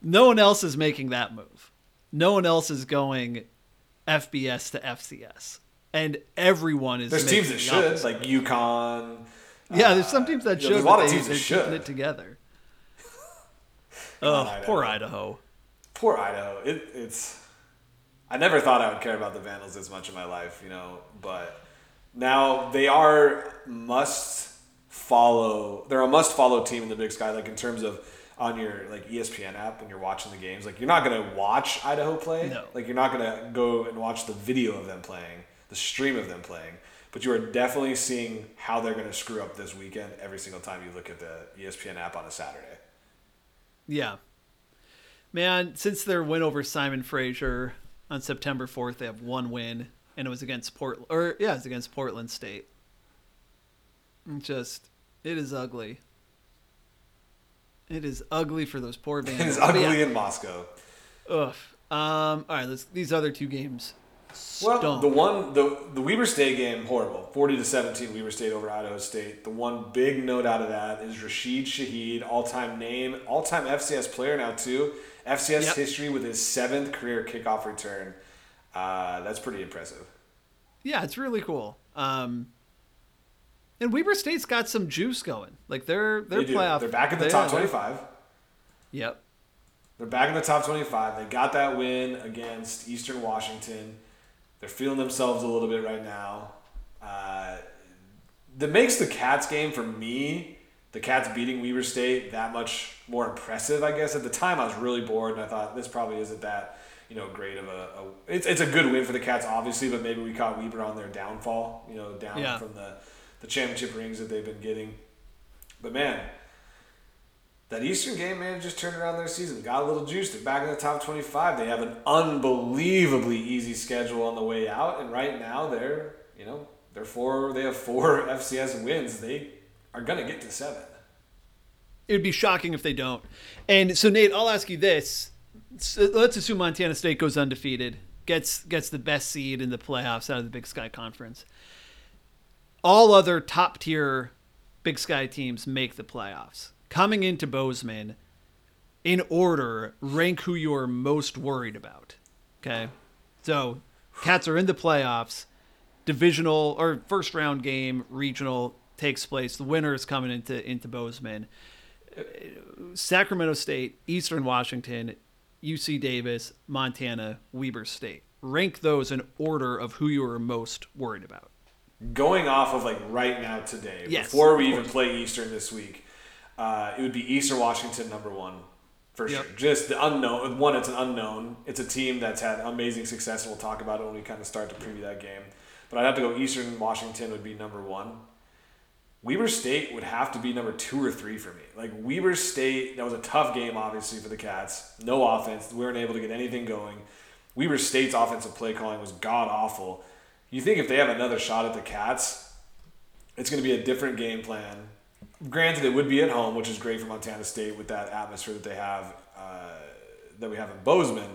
no one else is making that move. No one else is going FBS to FCS, and everyone is. There's teams that should, like UConn, Yeah, there's some teams that yeah, should, there's a lot of teams that should. it together. Oh, Idaho. poor Idaho. Poor Idaho. It, it's. I never thought I would care about the Vandals as much in my life, you know, but now they are must follow. They're a must follow team in the Big Sky, like in terms of on your like ESPN app when you're watching the games. Like you're not gonna watch Idaho play. No. Like you're not gonna go and watch the video of them playing, the stream of them playing. But you are definitely seeing how they're gonna screw up this weekend every single time you look at the ESPN app on a Saturday. Yeah. Man, since their win over Simon Fraser on September 4th, they have one win, and it was against Portland. Or, yeah, it's against Portland State. Just, it is ugly. It is ugly for those poor Vandals. It's ugly yeah, in Moscow. Ugh. Um, all right, let's, these other two games. Well, the one the the Weber State game horrible, forty to seventeen Weber State over Idaho State. The one big note out of that is Rashid Shaheed, all time name, all time FCS player now too. FCS Yep. history with his seventh career kickoff return. Uh, that's pretty impressive. Yeah, it's really cool. Um, and Weber State's got some juice going. Like they're they're they playoff. They're back in the they- top twenty five. Yep. They're back in the top 25. They got that win against Eastern Washington. They're feeling themselves a little bit right now. Uh, that makes the Cats game for me, the Cats beating Weber State, that much more impressive. I guess at the time I was really bored and I thought this probably isn't that you know great of a. a it's, it's a good win for the Cats, obviously, but maybe we caught Weber on their downfall. You know, down Yeah. from the the championship rings that they've been getting. But man, that Eastern game man, just turned around their season. Got a little juice. They're back in the top 25. They have an unbelievably easy schedule on the way out, and right now they're you know they're four. They have four FCS wins. They are gonna get to seven. It would be shocking if they don't. And so, Nate, I'll ask you this: so Let's assume Montana State goes undefeated, gets gets the best seed in the playoffs out of the Big Sky Conference. All other top tier Big Sky teams make the playoffs. Coming into Bozeman, in order, rank who you're most worried about. Okay, so Cats are in the playoffs. Divisional or first round game, regional takes place. The winner is coming into into Bozeman. Sacramento State, Eastern Washington, UC Davis, Montana, Weber State. Rank those in order of who you are most worried about. Going off of like right now today, Yes, before we even play Eastern this week, uh, it would be Eastern Washington number one for Yep. sure. Just the unknown. One, it's an unknown. It's a team that's had amazing success, and we'll talk about it when we kind of start to preview that game. But I'd have to go Eastern Washington would be number one. Weber State would have to be number two or three for me. Like Weber State, that was a tough game, obviously for the Cats. No offense, we weren't able to get anything going. Weber State's offensive play calling was god awful. You think if they have another shot at the Cats, it's going to be a different game plan. Granted, it would be at home, which is great for Montana State with that atmosphere that they have uh, that we have in Bozeman.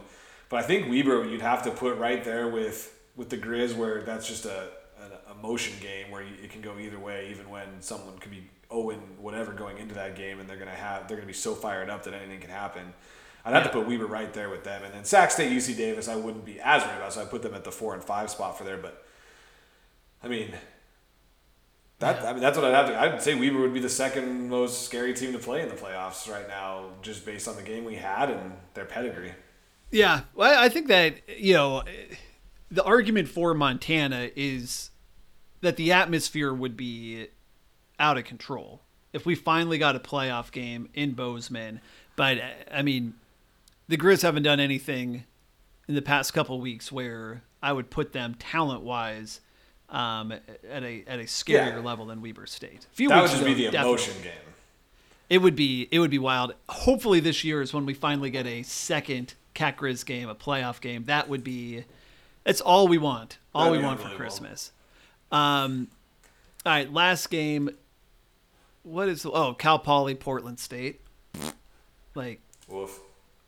But I think Weber you'd have to put right there with with the Grizz, where that's just a an emotion game where you, it can go either way, even when someone could be Owen whatever going into that game, and they're gonna have they're gonna be so fired up that anything can happen. I'd have to put Weber right there with them, and then Sac State, UC Davis, I wouldn't be as worried about, so I put them at the four and five spot for there. But I mean, that I mean that's what I'd have to. I'd say Weber would be the second most scary team to play in the playoffs right now, just based on the game we had and their pedigree. Yeah, well, I think that you know the argument for Montana is that the atmosphere would be out of control if we finally got a playoff game in Bozeman. But I mean, the Grizz haven't done anything in the past couple weeks where I would put them talent wise um, at a at a scarier Yeah. level than Weber State. A few That would weeks just be ago, the definitely. emotion game. It would be it would be wild. Hopefully this year is when we finally get a second Cat Grizz game, a playoff game. That would be that's all we want. All That'd we be want for unbelievable. Christmas. Um all right, last game. What is oh Cal Poly Portland State? Like Woof.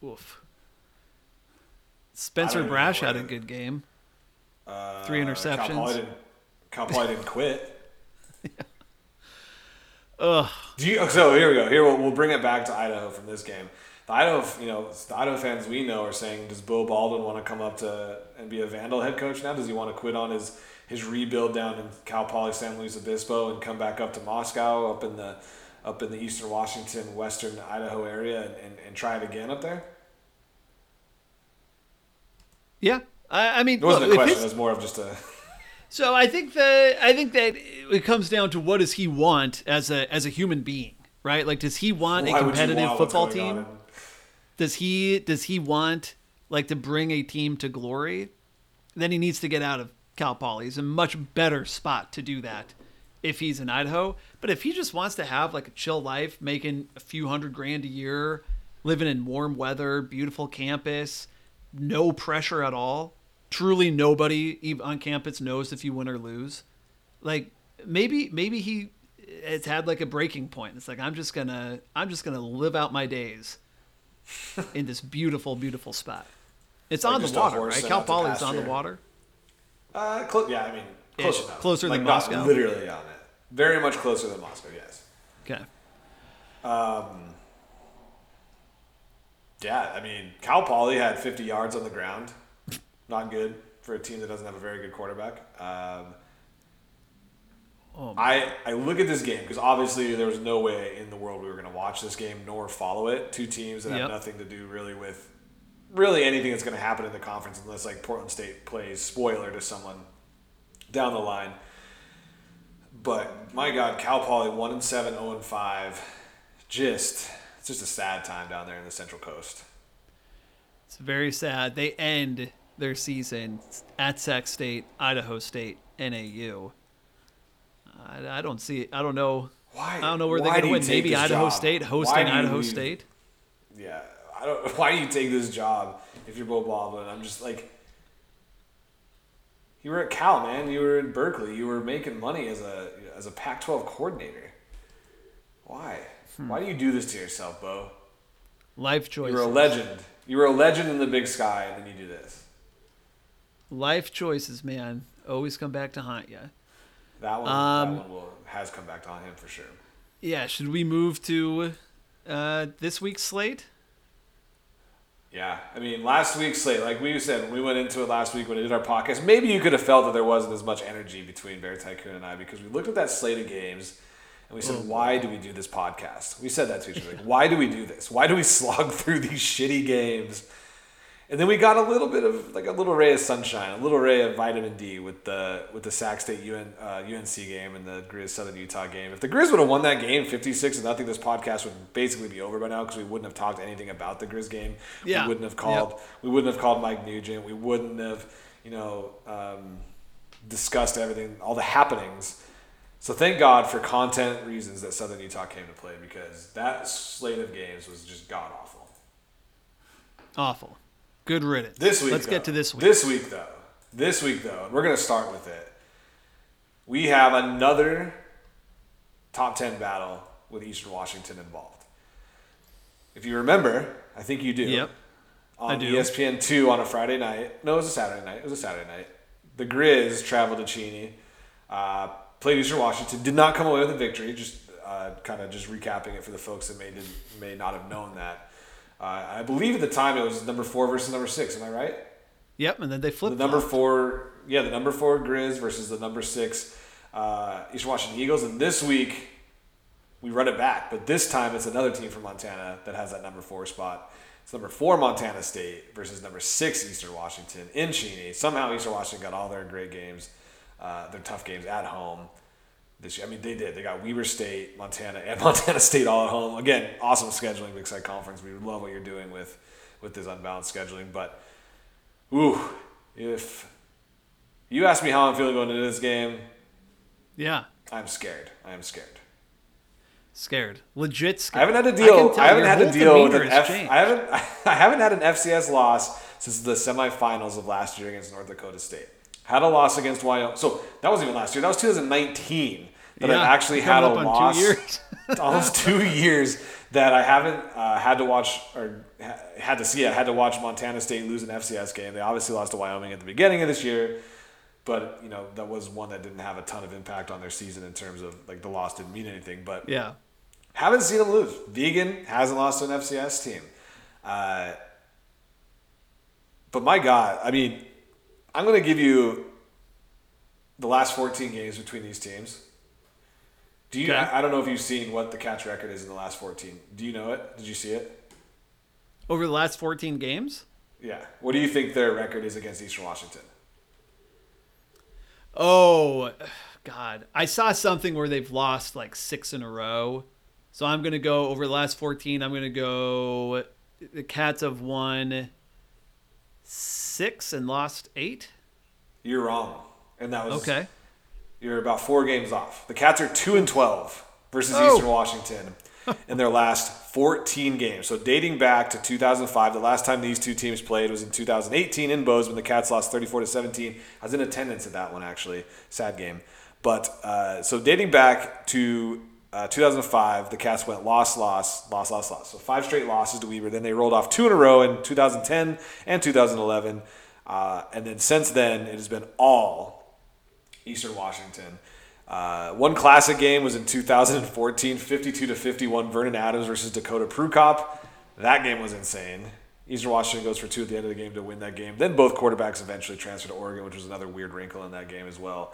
Oof. Spencer Brasch had a good game. Uh, Three Cal interceptions. Poly didn't, Cal Poly didn't quit. Ugh. Do you, so here we go. Here we'll, we'll bring it back to Idaho from this game. the Idaho, you know, the Idaho fans we know are saying, does Beau Baldwin want to come up to and be a Vandal head coach now? Does he want to quit on his his rebuild down in Cal Poly San Luis Obispo and come back up to Moscow, up in the up in the Eastern Washington, Western Idaho area, and, and, and try it again up there? Yeah, I, I mean, It wasn't look, a question. It was more of just a. So I think that I think that it comes down to what does he want as a as a human being, right? Like, does he want a Why you competitive want football team? in- Does he does he want like to bring a team to glory? Then he needs to get out of Cal Poly. He's a much better spot to do that if he's in Idaho. But if he just wants to have like a chill life, making a few hundred grand a year, living in warm weather, beautiful campus, no pressure at all. Truly, nobody even on campus knows if you win or lose. Like maybe maybe he it's had like a breaking point. It's like I'm just gonna I'm just gonna live out my days in this beautiful beautiful spot. It's Like on the water, right? Cal Poly's on the water. Uh, clo- yeah, I mean, close Ish. enough. Closer like than Moscow? Literally on it. Very much closer than Moscow. Yes. Okay. Yeah, I mean, Cal Poly had 50 yards on the ground. Not good for a team that doesn't have a very good quarterback. Um, Oh, I, I look at this game because obviously there was no way in the world we were going to watch this game nor follow it. Two teams that Yep. have nothing to do really with really anything that's going to happen in the conference unless like Portland State plays spoiler to someone down the line. But my God, Cal Poly one and seven, zero and five. Just it's just a sad time down there in the Central Coast. It's very sad. They end their season at Sac State, Idaho State, NAU. I, I don't see. I don't know. Why? I don't know where they're going to win. Maybe Idaho job? State hosting you Idaho State. Yeah, I don't. Why do you take this job if you're Beau Baldwin? I'm just like, you were at Cal, man. You were in Berkeley. You were making money as a as a Pac-12 coordinator. Why? Why do you do this to yourself, Beau? Life choices. You're a legend. You were a legend in the Big Sky, and then you do this. Life choices, man. Always come back to haunt you. That one, Um, that one will, has come back to haunt him for sure. Yeah. Should we move to uh, this week's slate? Yeah, I mean, last week's slate, like we said, when we went into it last week when we did our podcast, maybe you could have felt that there wasn't as much energy between Bear Tycoon and I because we looked at that slate of games and we said, Oh, why do we do this podcast? We said that to each other. Like, why do we do this? Why do we slog through these shitty games? And then we got a little bit of like a little ray of sunshine, a little ray of vitamin D with the with the Sac State UN, uh, UNC game and the Grizz Southern Utah game. If the Grizz would have won that game fifty six to nothing, this podcast would basically be over by now because we wouldn't have talked anything about the Grizz game. Yeah. We wouldn't have called. We wouldn't have called Mike Nugent. We wouldn't have you know um, discussed everything, all the happenings. So thank God for content reasons that Southern Utah came to play because that slate of games was just god awful. Awful. Good riddance. This week, Let's though- get to this week. This week, though. This week, though, and we're going to start with it. We have another top 10 battle with Eastern Washington involved. If you remember, I think you do. Yep. On I do. ESPN 2 on a Friday night. No, it was a Saturday night. It was a Saturday night. The Grizz traveled to Cheney, uh, played Eastern Washington, did not come away with a victory. Just uh, kind of just recapping it for the folks that may did, may not have known that. Uh, I believe at the time it was number four versus number six. Am I right? Yep. And then they flipped. The number four, yeah, the number four Grizz versus the number six uh, Eastern Washington Eagles. And this week we run it back, but this time it's another team from Montana that has that number four spot. It's number four Montana State versus number six Eastern Washington in Cheney. Somehow Eastern Washington got all their great games, uh, their tough games at home. This year. I mean, they did. They got Weber State, Montana, and Montana State all at home. Again, awesome scheduling, Big Sky Conference. We love what you're doing with with this unbalanced scheduling. But, ooh, if you ask me how I'm feeling going into this game, Yeah. I'm scared. I am scared. Scared. Legit scared. I haven't had to deal. tell I, haven't had to whole deal with an F. changed. I haven't. I haven't had an FCS loss since the semifinals of last year against North Dakota State. Had a loss against Wyoming. So that wasn't even last year. That was 2019 that Yeah, I actually had a coming up on loss. two years. almost two years that I haven't uh, had to watch or ha- had to see. I had to watch Montana State lose an FCS game. They obviously lost to Wyoming at the beginning of this year, but you know that was one that didn't have a ton of impact on their season in terms of like the loss didn't mean anything. But Yeah. haven't seen them lose. Vigen hasn't lost to an FCS team. Uh, but my God, I mean, I'm going to give you the last 14 games between these teams. Do you? Okay. I, I don't know if you've seen what the Cats record is in the last 14. Do you know it? Did you see it? Over the last 14 games? Yeah. What do you think their record is against Eastern Washington? Oh, God. I saw something where they've lost like six in a row. So I'm going to go over the last 14. I'm going to go. The Cats have won six and lost eight. You're wrong, and that was Okay. You're about four games off. The Cats are two and twelve versus Oh. Eastern Washington in their last 14 games. So dating back to 2005, the last time these two teams played was in 2018 in Bozeman. The Cats lost 34 to 17. I was in attendance at that one actually. Sad game. But uh, so dating back to uh, 2005, the Cats went loss, loss, loss, loss, loss. So five straight losses to Weber. Then they rolled off two in a row in 2010 and 2011. Uh, and then since then, it has been all Eastern Washington. Uh, one classic game was in 2014, 52 to 51, Vernon Adams versus Dakota Prukop. That game was insane. Eastern Washington goes for two at the end of the game to win that game. Then both quarterbacks eventually transferred to Oregon, which was another weird wrinkle in that game as well.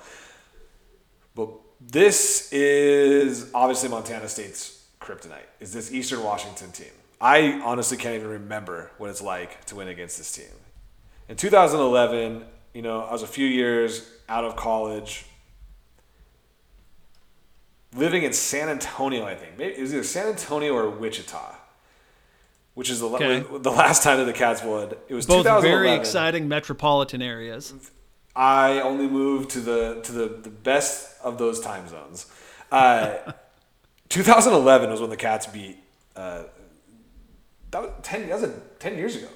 But this is obviously Montana State's kryptonite. Is this Eastern Washington team? I honestly can't even remember what it's like to win against this team. In 2011, you know, I was a few years out of college, living in San Antonio. I think maybe it was either San Antonio or Wichita, which is the Okay. the last time that the Cats won. It was Both 2011. very exciting metropolitan areas. I only moved to the to the, the best of those time zones. Uh, 2011 was when the Cats beat. Uh, that was ten. That was a, ten years ago.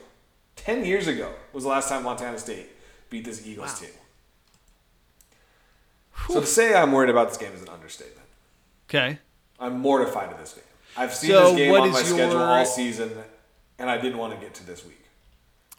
Ten years ago was the last time Montana State beat this Eagles team. So to say I'm worried about this game is an understatement. Okay. I'm mortified of this game. I've seen So this game on my schedule your- all season, and I didn't want to get to this week.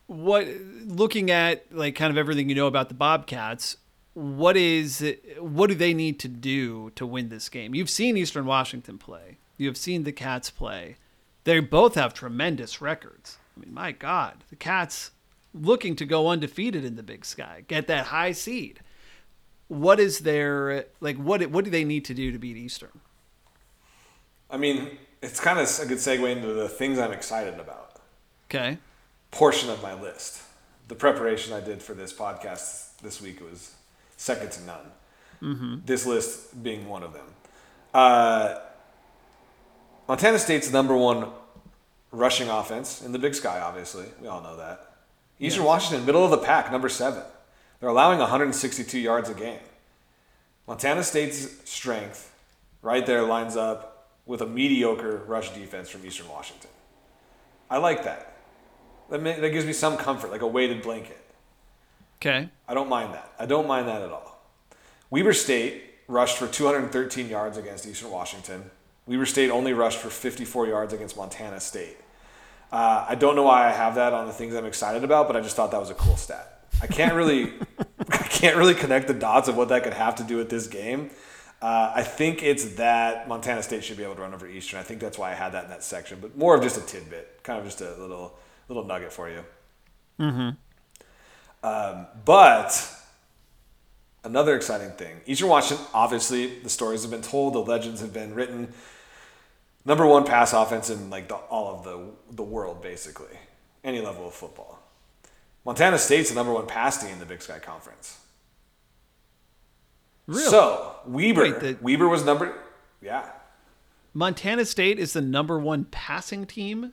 What looking at like kind of everything you know about the Bobcats, what is what do they need to do to win this game? You've seen Eastern Washington play. You have seen the Cats play. They both have tremendous records. I mean, my God, the Cats looking to go undefeated in the Big Sky, get that high seed. What is their like? What what do they need to do to beat Eastern? I mean, it's kind of a good segue into the things I'm excited about. Okay. Portion of my list. The preparation I did for this podcast this week was second to none. This list being one of them. Uh, Montana State's number one rushing offense in the Big Sky. Obviously, we all know that. Eastern. Washington, middle of the pack, number seven. They're allowing 162 yards a game. Montana State's strength, right there, lines up with a mediocre rush defense from Eastern Washington. I like that. That, ma- that gives me some comfort, like a weighted blanket. Okay. I don't mind that. I don't mind that at all. Weber State rushed for 213 yards against Eastern Washington. Weber State only rushed for 54 yards against Montana State. Uh, I don't know why I have that on the things I'm excited about, but I just thought that was a cool stat. I can't really, I can't really connect the dots of what that could have to do with this game. Uh, I think it's that Montana State should be able to run over Eastern. I think that's why I had that in that section, but more of just a tidbit, kind of just a little little nugget for you. Um, but another exciting thing, Eastern Washington. Obviously, the stories have been told, the legends have been written. Number one pass offense in like the, all of the the world, basically, any level of football. Montana State's the number one pass team in the Big Sky Conference. Really? So Weber, Wait, the- Weber was number, yeah, Montana State is the number one passing team.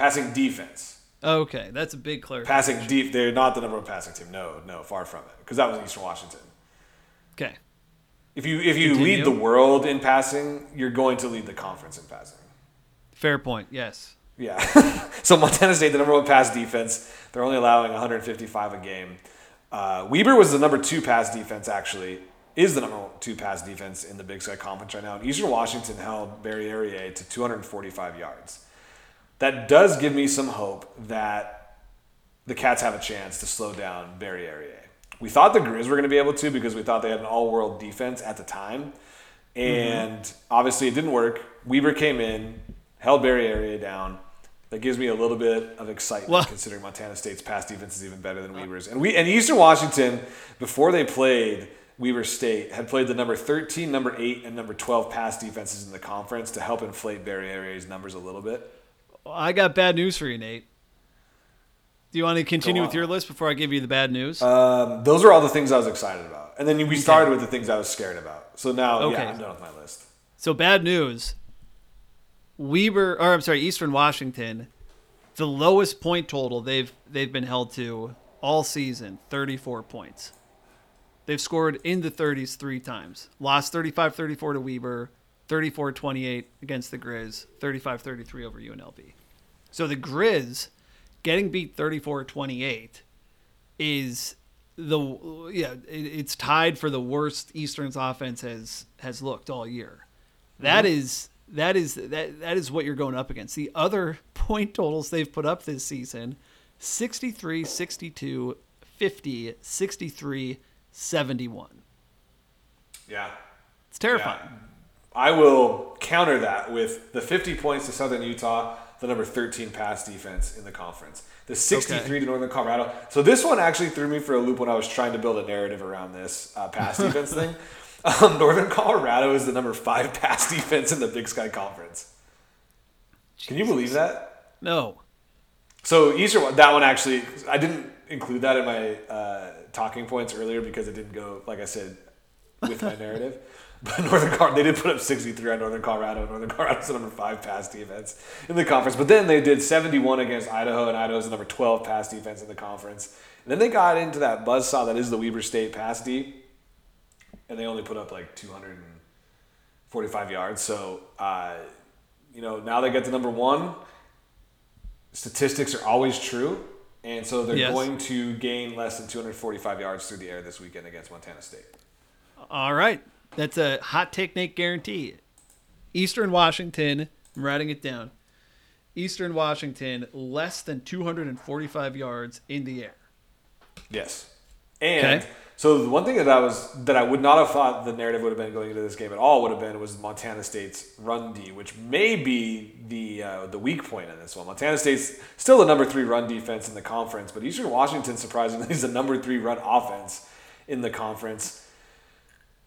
Passing defense. Okay, that's a big clarification. Passing deep, they're not the number one passing team. No, no, far from it, because that was Eastern Washington. Okay. If you if you Continue. lead the world in passing, you're going to lead the conference in passing. Fair point. Yes. Yeah. so Montana State, the number one pass defense, they're only allowing 155 a game. Uh, Weber was the number two pass defense, actually, is the number two pass defense in the Big Sky Conference right now. And Eastern Washington held Barriere to 245 yards. That does give me some hope that the Cats have a chance to slow down Barriere. We thought the Grizz were going to be able to because we thought they had an all-world defense at the time, mm-hmm. and obviously it didn't work. Weber came in, held Barriere down, That gives me a little bit of excitement Well- considering Montana State's pass defense is even better than Weber's. And we and Eastern Washington, before they played Weber State, had played the number 13, number 8, and number 12 pass defenses in the conference to help inflate Barriere's numbers a little bit. I got bad news for you, Nate. Do you want to continue with your list before I give you the bad news? Um, those are all the things I was excited about. And then we started with the things I was scared about. So now, Okay. yeah, I'm done with my list. So bad news. Weber, or I'm sorry, Eastern Washington, the lowest point total they've they've been held to all season, 34 points. They've scored in the 30s three times. Lost 35-34 to Weber, 34-28 against the Grizz, 35-33 over UNLV. So the Grizz getting beat 34-28 is the yeah it, it's tied for the worst Eastern's offense has has looked all year. That mm-hmm. is that is that that is what you're going up against. The other point totals they've put up this season 63 62 50 63 71. Yeah. It's terrifying. Yeah. I will counter that with the 50 points to Southern Utah, the number 13 pass defense in the conference, the 63 Okay. to Northern Colorado. So this one actually threw me for a loop when I was trying to build a narrative around this uh, pass defense thing. Um, Northern Colorado is the number five pass defense in the Big Sky Conference. Can you believe that? No. So Eastern, that one actually, I didn't include that in my uh, talking points earlier because it didn't go, like I said, with my narrative. But Northern Colorado, they did put up 63 on Northern Colorado. Northern Colorado's the number five pass defense in the conference. But then they did 71 against Idaho, and Idaho's the number 12 pass defense in the conference. And then they got into that buzzsaw that is the Weber State pass deep, and they only put up like 245 yards. So, uh, you know, now they get to number one statistics are always true, and so they're Yes. going to gain less than 245 yards through the air this weekend against Montana State. All right. That's a hot Nate guarantee. Eastern Washington, I'm writing it down. Eastern Washington, less than 245 yards in the air. Yes, and Okay. so the one thing that I was that I would not have thought the narrative would have been going into this game at all would have been was Montana State's run D, which may be the uh, the weak point in this one. Montana State's still the number three run defense in the conference, but Eastern Washington surprisingly is the number three run offense in the conference.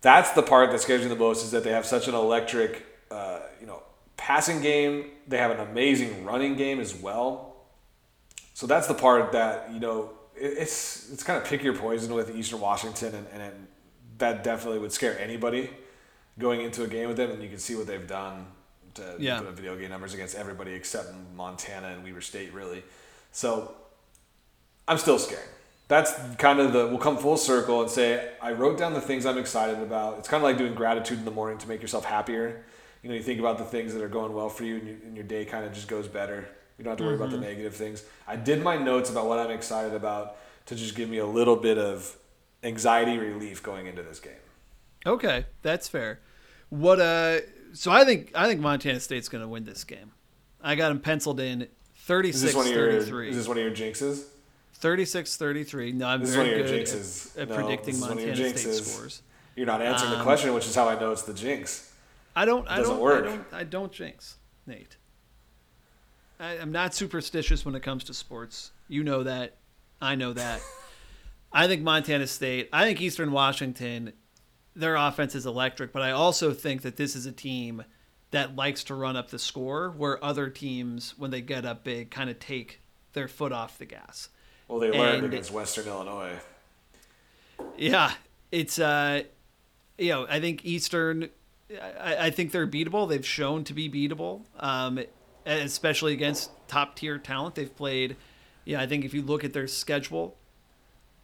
That's the part that scares me the most is that they have such an electric, uh, you know, passing game. They have an amazing running game as well. So that's the part that you know it, it's it's kind of pick your poison with Eastern Washington, and, and it, that definitely would scare anybody going into a game with them. And you can see what they've done to Yeah. put up video game numbers against everybody except Montana and Weber State, really. So I'm still scared. That's kind of the. We'll come full circle and say I wrote down the things I'm excited about. It's kind of like doing gratitude in the morning to make yourself happier. You know, you think about the things that are going well for you, and, you, and your day kind of just goes better. You don't have to worry about the negative things. I did my notes about what I'm excited about to just give me a little bit of anxiety relief going into this game. Okay, that's fair. What uh so I think I think Montana State's going to win this game. I got them penciled in Is this one of your? 36-33. Is this one of your jinxes? 36-33. No, I'm This very one of your good jinxes. at, at No, predicting this is one of your Montana State scores. You're not answering the Um, question, which is how I know it's the jinx. I don't. I doesn't don't. work. I don't. I don't jinx, Nate. I, I'm not superstitious when it comes to sports. You know that. I know that. I think Montana State. I think Eastern Washington. Their offense is electric, but I also think that this is a team that likes to run up the score, where other teams, when they get up big, kind of take their foot off the gas. Well, they learned and- against Western Illinois. Yeah, it's uh, you know, I think Eastern, I, I think they're beatable. They've shown to be beatable, um, especially against top tier talent. They've played, yeah, I think if you look at their schedule,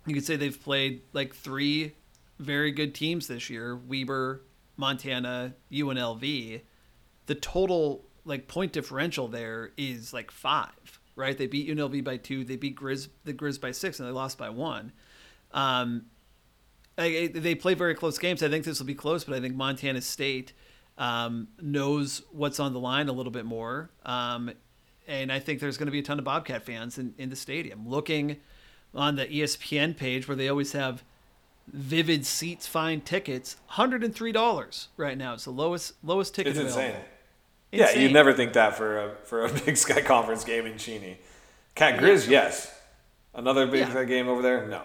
you could say they've played like three very good teams this year: Weber, Montana, UNLV. The total like point differential there is like five, right? They beat UNLV by two. They beat Grizz the Grizz by six, and they lost by one. Um, I- they play very close games. I think this will be close, but I think Montana State um, knows what's on the line a little bit more. Um, and I think there's going to be a ton of Bobcat fans in, in the stadium. Looking on the ESPN page where they always have vivid seats find tickets, $103 right now. It's the lowest lowest ticket It's available. insane. Yeah, you'd never think that for a for a Big Sky Conference game in Cheney. Cat Grizz, yes. Another Big Yeah. Sky game over there, no.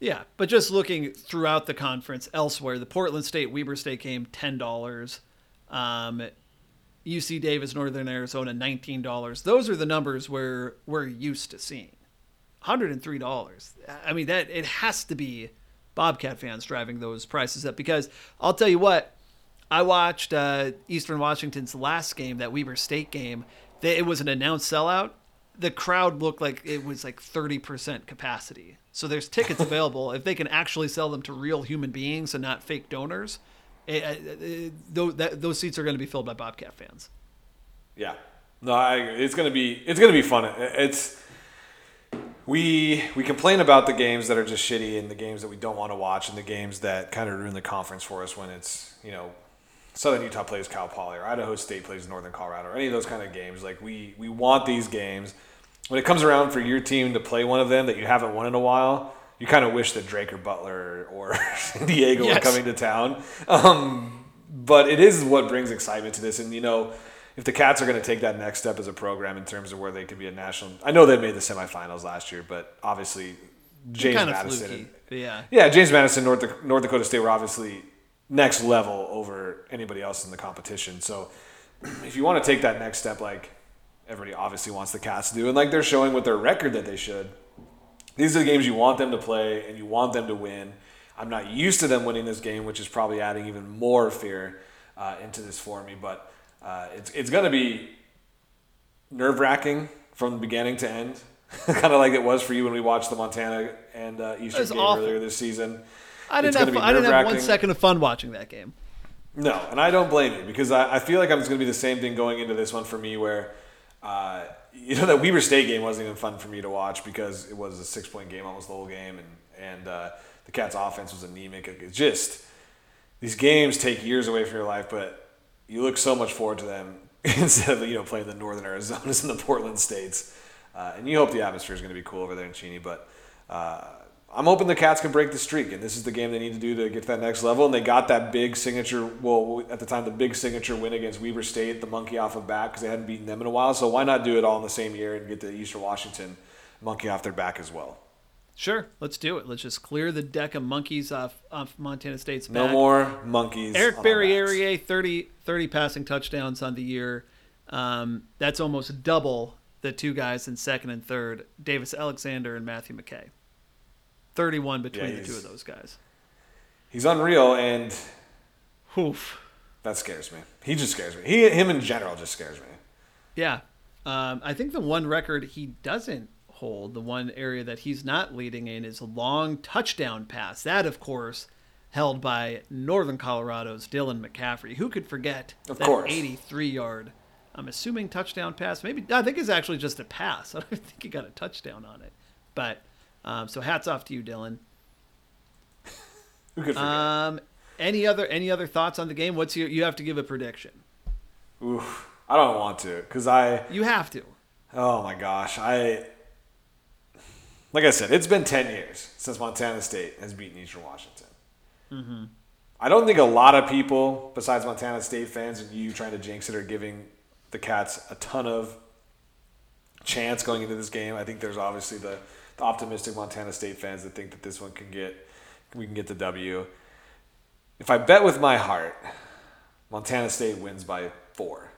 Yeah, but just looking throughout the conference elsewhere, the Portland State Weber State game ten dollars, um, UC Davis Northern Arizona nineteen dollars. Those are the numbers where we're used to seeing. Hundred and three dollars. I mean that it has to be Bobcat fans driving those prices up because I'll tell you what, I watched uh, Eastern Washington's last game, that Weber State game. They, it was an announced sellout. The crowd looked like it was like 30% capacity. So there's tickets available. if they can actually sell them to real human beings and not fake donors, it, it, it, those, that, those seats are going to be filled by Bobcat fans. Yeah. No, I. It's gonna be it's gonna be fun. It's we we complain about the games that are just shitty and the games that we don't want to watch and the games that kind of ruin the conference for us when it's you know Southern Utah plays Cal Poly or Idaho State plays Northern Colorado or any of those kind of games. Like we we want these games. When it comes around for your team to play one of them that you haven't won in a while, you kind of wish that Drake or Butler or San Diego were coming to town. Um, but it is what brings excitement to this. And you know, if the Cats are going to take that next step as a program in terms of where they could be a national, I know they made the semifinals last year, but obviously James kind of Madison, fluky. but yeah. yeah, James Madison, North North Dakota State were obviously next level over anybody else in the competition. So if you want to take that next step, like everybody obviously wants the Cats to do, and like they're showing with their record that they should. These are the games you want them to play and you want them to win. I'm not used to them winning this game, which is probably adding even more fear uh, into this for me. But uh, it's it's going to be nerve wracking from beginning to end, kind of like it was for you when we watched the Montana and uh, Eastern game awful. earlier this season. I didn't have I didn't have one of fun watching that game. No, and I don't blame you because I, I feel like I'm just going to be the same thing going into this one for me where, uh, you know, that Weber State game wasn't even fun for me to watch because it was a six point game almost the whole game and, and uh, the Cats offense was anemic. It's just, these games take years away from your life, but you look so much forward to them instead of, you know, playing the Northern Arizonas and the Portland States. Uh, and you hope the atmosphere is going to be cool over there in Cheney, but uh, I'm hoping the Cats can break the streak, and this is the game they need to do to get to that next level. And they got that big signature, well, at the time, the big signature win against Weber State, the monkey off of back, because they hadn't beaten them in a while. So why not do it all in the same year and get the Eastern Washington monkey off their back as well? Sure, let's do it. Let's just clear the deck of monkeys off off Montana State's back. No more monkeys. Eric. Barriere, 30, 30 passing touchdowns on the year. Um, that's almost double the two guys in second and third, Davis Alexander and Matthew McKay. 31 between Yeah, the two of those guys. He's unreal, and Oof. that scares me. He just scares me. He, him in general, just scares me. Yeah. Um, I think the one record he doesn't hold, the one area that he's not leading in, is a long touchdown pass. That, of course, held by Northern Colorado's Dylan McCaffrey. Who could forget Of that course. 83 yard, I'm assuming touchdown pass? Maybe, I think it's actually just a pass. I don't think he got a touchdown on it. But, um, so hats off to you, Dylan. Who could forget? Um, any other any other thoughts on the game? What's your you have to give a prediction. Oof. I don't want to, because I. You have to. Oh my gosh, I like I said, it's been ten years since Montana State has beaten Eastern Washington. Mm-hmm. I don't think a lot of people, besides Montana State fans and you trying to jinx it, are giving the Cats a ton of chance going into this game. I think there's obviously the, the optimistic Montana State fans that think that this one can get we can get the W. If I bet with my heart, Montana State wins by four.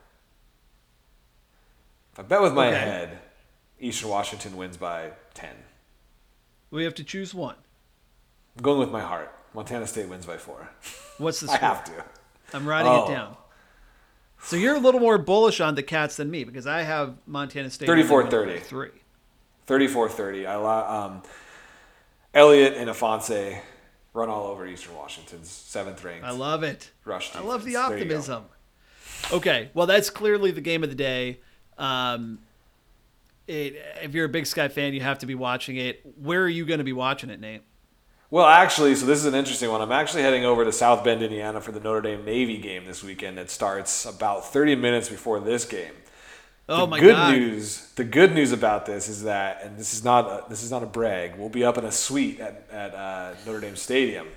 If I bet with my Okay. head, Eastern Washington wins by ten. We have to choose one. I'm going with my heart. Montana State wins by four. What's the I score? have to. I'm writing Oh. it down. So you're a little more bullish on the Cats than me because I have Montana State 34-30. three. 34-30. I allow um, Elliott and Ifanse run all over Eastern Washington's seventh ranked. I love it. Rush I love the defense. There you go. optimism. Okay, well that's clearly the game of the day. Um, it, if you're a Big Sky fan, you have to be watching it. Where are you going to be watching it, Nate? Well, actually, so this is an interesting one. I'm actually heading over to South Bend, Indiana for the Notre Dame Navy game this weekend. It starts about 30 minutes before this game. Oh the my good God! news the good news about this is that and this is not a, this is not a brag we'll be up in a suite at, at uh, notre dame stadium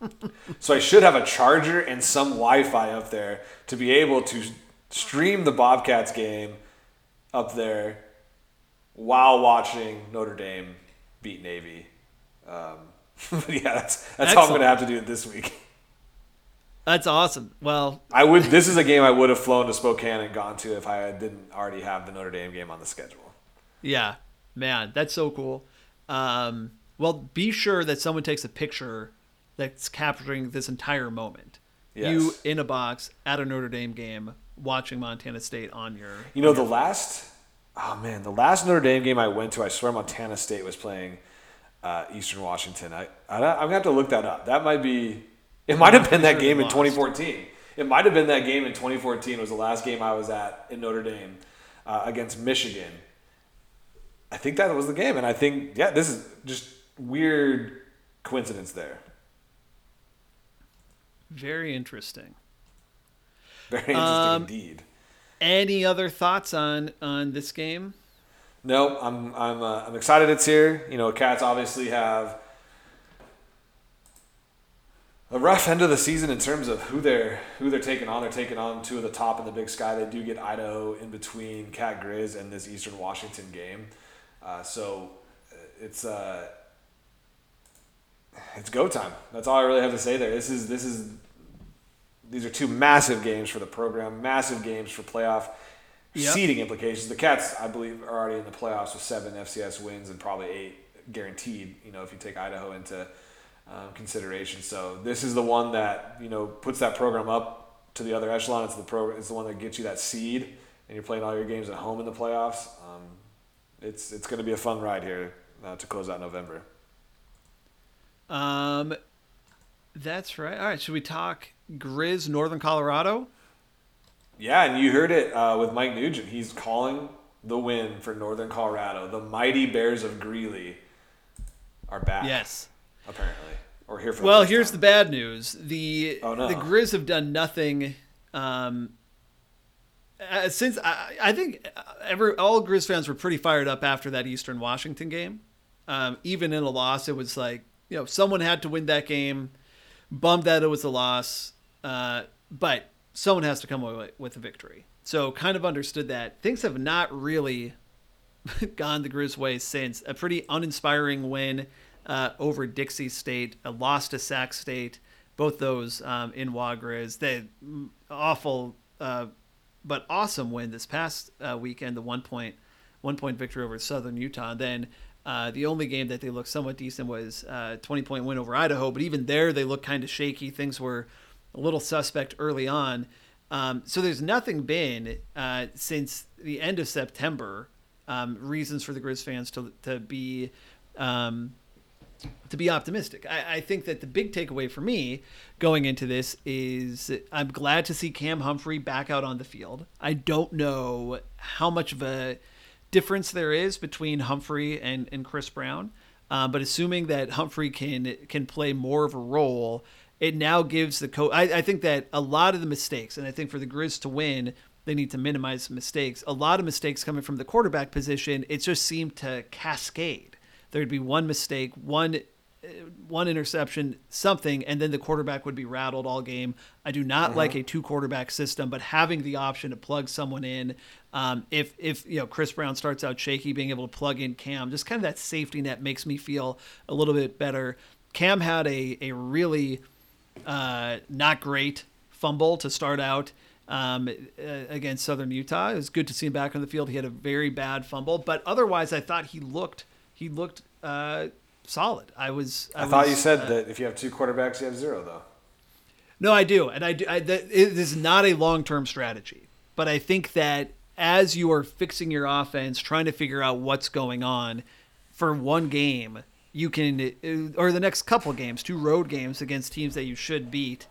so i should have a charger and some wi-fi up there to be able to stream the Bobcats game up there while watching Notre Dame beat Navy. Um, yeah, that's that's how I'm going to have to do it this week. That's awesome. Well, I would. This is a game I would have flown to Spokane and gone to if I didn't already have the Notre Dame game on the schedule. Yeah, man, that's so cool. Um, well, be sure that someone takes a picture that's capturing this entire moment. Yes. You in a box at a Notre Dame game, watching Montana State on your. You know, the last. Oh man, the last Notre Dame game I went to, I swear Montana State was playing uh, Eastern Washington. I, I I'm gonna have to look that up. That might be. It might have been that game in 2014. It might have been that game in 2014 was the last game I was at in Notre Dame uh, against Michigan. I think that was the game, and I think yeah, this is just weird coincidence there. Very interesting. Very interesting um, indeed. Any other thoughts on on this game? No, I'm I'm uh, I'm excited it's here. You know, Cats obviously have a rough end of the season in terms of who they're who they're taking on. They're taking on two of the top in the Big Sky. They do get Idaho in between Cat Grizz and this Eastern Washington game. Uh, so uh, it's uh, it's go time. That's all I really have to say there. This is this is these are two massive games for the program, massive games for playoff yep. seeding implications. The Cats, I believe, are already in the playoffs with seven FCS wins and probably eight guaranteed. You know, if you take Idaho into um, consideration. So this is the one that you know puts that program up to the other echelon. It's the program. It's the one that gets you that seed, and you're playing all your games at home in the playoffs. Um, it's it's going to be a fun ride here uh, to close out November. Um, that's right. All right, should we talk Grizz Northern Colorado? Yeah, and you heard it uh, with Mike Nugent. He's calling the win for Northern Colorado. The mighty Bears of Greeley are back. Yes, apparently, or here for. well, the here's time. the bad news. The oh, no. the Grizz have done nothing. Um, uh, since I, I think every all Grizz fans were pretty fired up after that Eastern Washington game. Um, even in a loss, it was like you know someone had to win that game. Bummed that it was a loss, uh, but someone has to come away with a victory. So kind of understood that things have not really gone the Grizz way since a pretty uninspiring win uh, over Dixie State, a loss to Sac State, both those um, in Wagriz. The awful uh, but awesome win this past uh, weekend, the one point one point victory over Southern Utah. And then uh, the only game that they looked somewhat decent was a uh, 20 point win over Idaho, but even there they looked kind of shaky. Things were a little suspect early on. Um, so there's nothing been uh, since the end of September. Um, reasons for the Grizz fans to to be um, to be optimistic. I, I, think that the big takeaway for me going into this is I'm glad to see Cam Humphrey back out on the field. I don't know how much of a difference there is between Humphrey and, and Chris Brown, uh, but assuming that Humphrey can can play more of a role, it now gives the coach. I, I think that a lot of the mistakes, and I think for the Grizz to win, they need to minimize mistakes. A lot of mistakes coming from the quarterback position, it just seemed to cascade there'd be one mistake, one uh, one interception, something, and then the quarterback would be rattled all game. I do not uh-huh. like a two quarterback system, but having the option to plug someone in, um, if if you know Chris Brown starts out shaky, being able to plug in Cam, just kind of that safety net makes me feel a little bit better. Cam had a a really uh, not great fumble to start out um, against Southern Utah. It was good to see him back on the field. He had a very bad fumble, but otherwise, I thought he looked he looked uh, solid. I was. I, I thought you said uh, that if you have two quarterbacks, you have zero, though. No, I do, and I do. I, that, it is not a long term strategy, but I think that as you are fixing your offense, trying to figure out what's going on for one game, you can, uh, or the next couple games, two road games against teams that you should beat,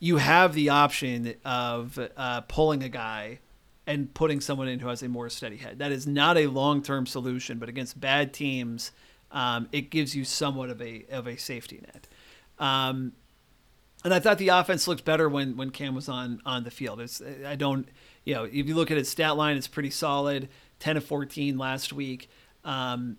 you have the option of uh, pulling a guy and putting someone in who has a more steady head. That is not a long term solution, but against bad teams, um, it gives you somewhat of a of a safety net. Um, and I thought the offense looked better when when Cam was on on the field. It's I don't you know if you look at his stat line, it's pretty solid. Ten of fourteen last week. Um,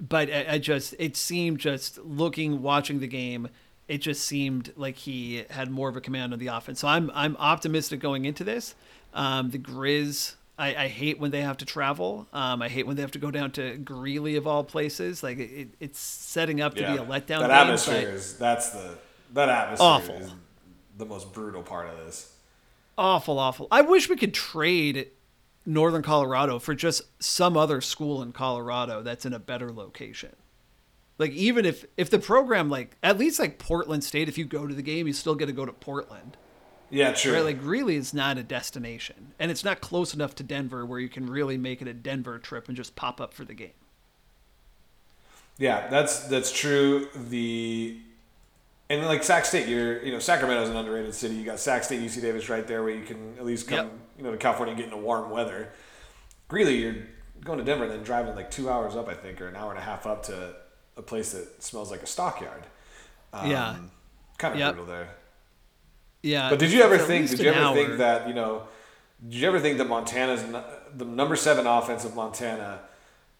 but I, I, just it seemed just looking watching the game it just seemed like he had more of a command of the offense. So I'm I'm optimistic going into this. Um, the Grizz, I, I, hate when they have to travel. Um, I hate when they have to go down to Greeley of all places. Like it, it's setting up to yeah. be a letdown. That game, atmosphere is that's the that atmosphere awful. is the most brutal part of this. Awful, awful. I wish we could trade Northern Colorado for just some other school in Colorado that's in a better location. Like even if if the program like at least like Portland State, if you go to the game, you still get to go to Portland. Yeah, true. Right, like Greeley is not a destination, and it's not close enough to Denver where you can really make it a Denver trip and just pop up for the game. Yeah, that's that's true. The and like Sac State, you're you know Sacramento's an underrated city. You got Sac State, UC Davis right there, where you can at least come yep. you know to California and get into warm weather. Greeley, you're going to Denver and then driving like two hours up, I think, or an hour and a half up to a place that smells like a stockyard. Um, yeah, kind of yep. brutal there. Yeah. But did you ever think? Did you ever hour. think that you know? Did you ever think that Montana's the number seven offense of Montana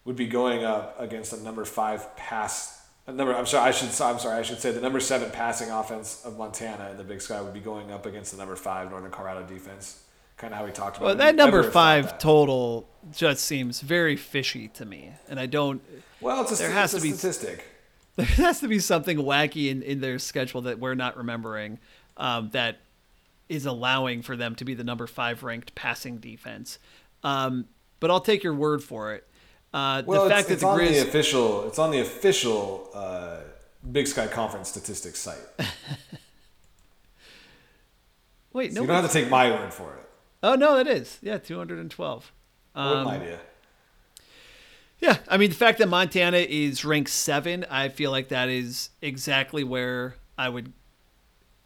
would be going up against a number five pass? A number. I'm sorry. I should. I'm sorry. I should say the number seven passing offense of Montana in the Big Sky would be going up against the number five Northern Colorado defense. Kind of how we talked about. Well, that number five total just seems very fishy to me, and I don't. Well, it's a, there has to be statistic. There has to be something wacky in, in their schedule that we're not remembering um, that is allowing for them to be the number five ranked passing defense. Um, but I'll take your word for it. Uh, well, the fact it's, that the Grizz... on the official, it's on the official uh, Big Sky Conference statistics site. Wait, no, you don't have to take my word for it. Oh no, that is yeah, two hundred and twelve. Um, what idea? Yeah, I mean the fact that Montana is ranked seven, I feel like that is exactly where I would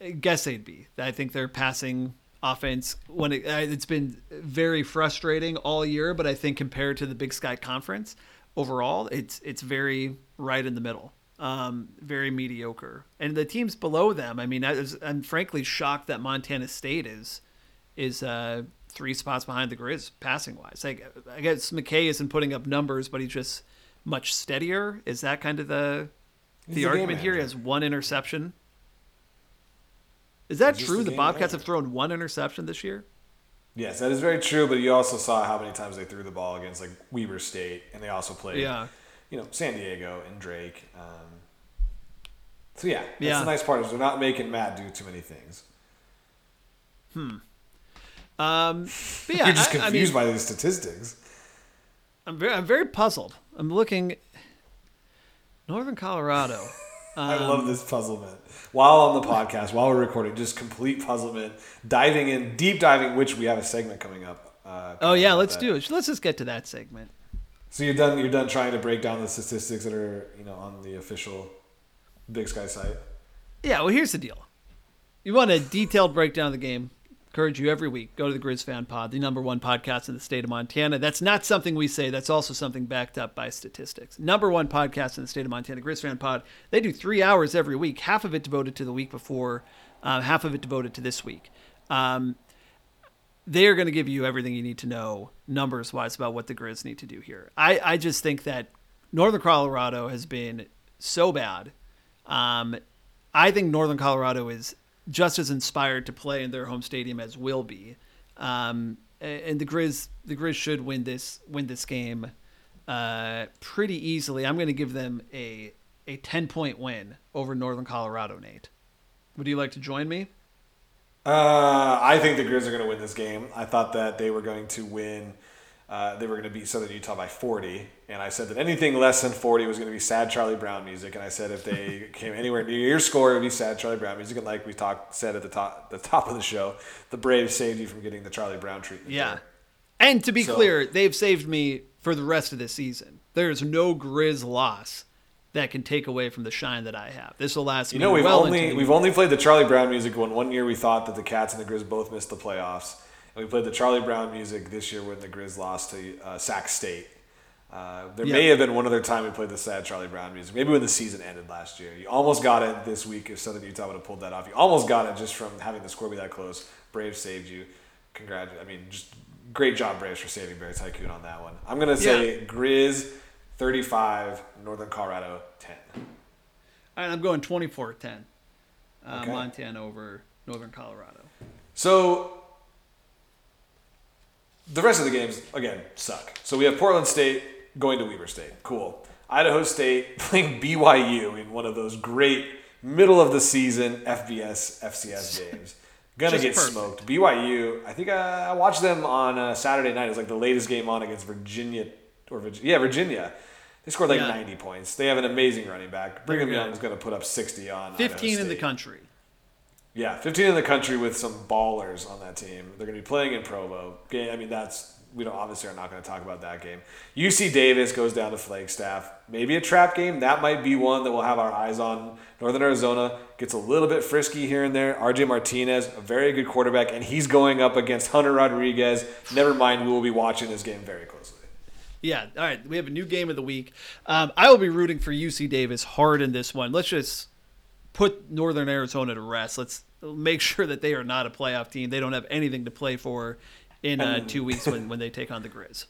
guess they'd be. I think their passing offense when it, it's been very frustrating all year, but I think compared to the Big Sky Conference overall, it's it's very right in the middle. Um, very mediocre, and the teams below them. I mean, I was, I'm frankly shocked that Montana State is is uh, three spots behind the Grizz passing wise. Like, I guess McKay isn't putting up numbers, but he's just much steadier. Is that kind of the the argument here? He has one interception is that true? The, the Bobcats have thrown one interception this year. Yes, that is very true. But you also saw how many times they threw the ball against like Weber State, and they also played, yeah. you know, San Diego and Drake. Um, so yeah, that's yeah. the nice part is they're not making Matt do too many things. Hmm. Um, yeah, You're just confused I, I mean, by these statistics. I'm very, I'm very puzzled. I'm looking. Northern Colorado. Um, I love this puzzlement. While on the podcast, while we're recording, just complete puzzlement, diving in, deep diving, which we have a segment coming up. Uh, oh yeah, let's that. do it. Let's just get to that segment. So you're done. You're done trying to break down the statistics that are you know on the official Big Sky site. Yeah. Well, here's the deal. You want a detailed breakdown of the game? Encourage you every week go to the Grizz Fan Pod, the number one podcast in the state of Montana. That's not something we say. That's also something backed up by statistics. Number one podcast in the state of Montana, Grizz Fan Pod. They do three hours every week, half of it devoted to the week before, uh, half of it devoted to this week. Um, they are going to give you everything you need to know numbers wise about what the Grizz need to do here. I, I just think that Northern Colorado has been so bad. Um, I think Northern Colorado is just as inspired to play in their home stadium as will be. Um, and the Grizz, the Grizz should win this win this game uh, pretty easily. I'm going to give them a a 10 point win over Northern Colorado. Nate, would you like to join me? Uh, I think the Grizz are going to win this game. I thought that they were going to win uh, they were going to beat Southern Utah by 40. And I said that anything less than 40 was going to be sad Charlie Brown music. And I said if they came anywhere near your score, it would be sad Charlie Brown music. And like we talked, said at the top, the top of the show, the Braves saved you from getting the Charlie Brown treatment. Yeah. There. And to be so, clear, they've saved me for the rest of the season. There's no Grizz loss that can take away from the shine that I have. This will last. You know, we've well only we've only played the Charlie Brown music when one year we thought that the Cats and the Grizz both missed the playoffs we played the Charlie Brown music this year when the Grizz lost to uh, Sac State. Uh, there yep. may have been one other time we played the sad Charlie Brown music. Maybe when the season ended last year. You almost got it this week if Southern Utah would have pulled that off. You almost got it just from having the score be that close. Braves saved you. Congratulations. I mean, just great job, Braves, for saving Bear Tycoon on that one. I'm going to say yeah. Grizz 35, Northern Colorado 10. All right, I'm going 24 10. uh, Okay. Montana over Northern Colorado. So the rest of the games again suck. So we have Portland State going to Weber State. Cool. Idaho State playing BYU in one of those great middle of the season FBS FCS games. Gonna Just get perfect. smoked. BYU. I think I, I watched them on uh, Saturday night. It was like the latest game on against Virginia or Virginia. Yeah, Virginia. They scored like Yeah. 90 points. They have an amazing running back. Brigham good. Young's going to put up 60 on. Idaho 15 in the country. Yeah, 15 in the country with some ballers on that team. They're going to be playing in Provo. I mean, that's we don't obviously are not going to talk about that game. UC Davis goes down to Flagstaff. Maybe a trap game. That might be one that we'll have our eyes on. Northern Arizona gets a little bit frisky here and there. RJ Martinez, a very good quarterback, and he's going up against Hunter Rodriguez. Never mind, we will be watching this game very closely. Yeah. All right. We have a new game of the week. Um, I will be rooting for UC Davis hard in this one. Let's just put Northern Arizona to rest. Let's make sure that they are not a playoff team. They don't have anything to play for in uh, two weeks when, when they take on the Grizz.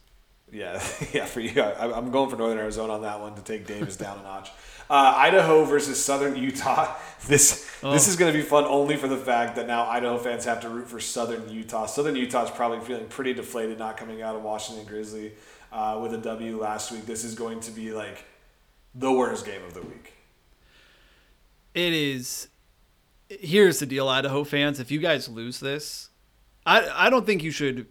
Yeah, yeah, for you, I, I'm going for Northern Arizona on that one to take Davis down a notch. Uh, Idaho versus Southern Utah. This this is going to be fun only for the fact that now Idaho fans have to root for Southern Utah. Southern Utah is probably feeling pretty deflated not coming out of Washington Grizzly uh, with a W last week. This is going to be like the worst game of the week. It is. Here's the deal, Idaho fans. If you guys lose this, I I don't think you should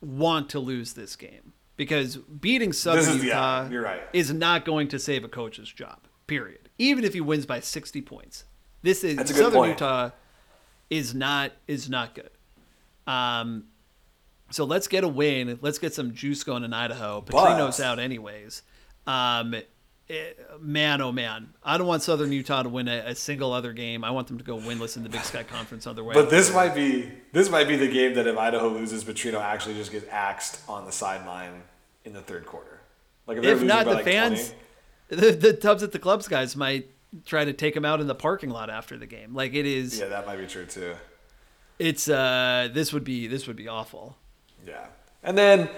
want to lose this game because beating Southern is- yeah, Utah you're right. is not going to save a coach's job. Period. Even if he wins by 60 points, this is That's a good Southern point. Utah is not is not good. Um, so let's get a win. Let's get some juice going in Idaho. Petrino's out anyways. Um, eh, man, oh man, I don't want Southern Utah to win a, a single other game. I want them to go winless in the Big Sky Conference other way. But this might be this might be the game that if Idaho loses, Petrino actually just gets axed on the sideline in the third quarter. Like if, if not, the like fans, 20, the, the Tubs at the Clubs guys might try to take him out in the parking lot after the game. Like it is, yeah, that might be true too. it's uh, this would be this would be awful. Yeah. And then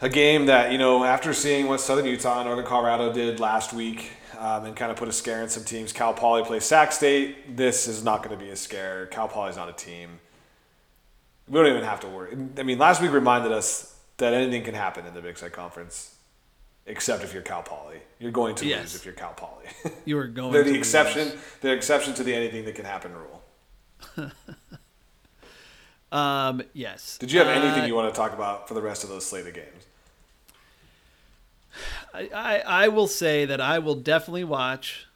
a game that, you know, after seeing what Southern Utah and Northern Colorado did last week um, and kind of put a scare in some teams, Cal Poly plays Sac State. This is not going to be a scare. Cal Poly's not a team. We don't even have to worry. I mean, last week reminded us that anything can happen in the Big Sky Conference, except if you're Cal Poly. You're going to Yes. lose if you're Cal Poly. You are going. They're to the lose. exception. They're exception to the anything that can happen rule. Um, yes. Did you have Uh, anything you want to talk about for the rest of those slated games? I, I, I will say that I will definitely watch.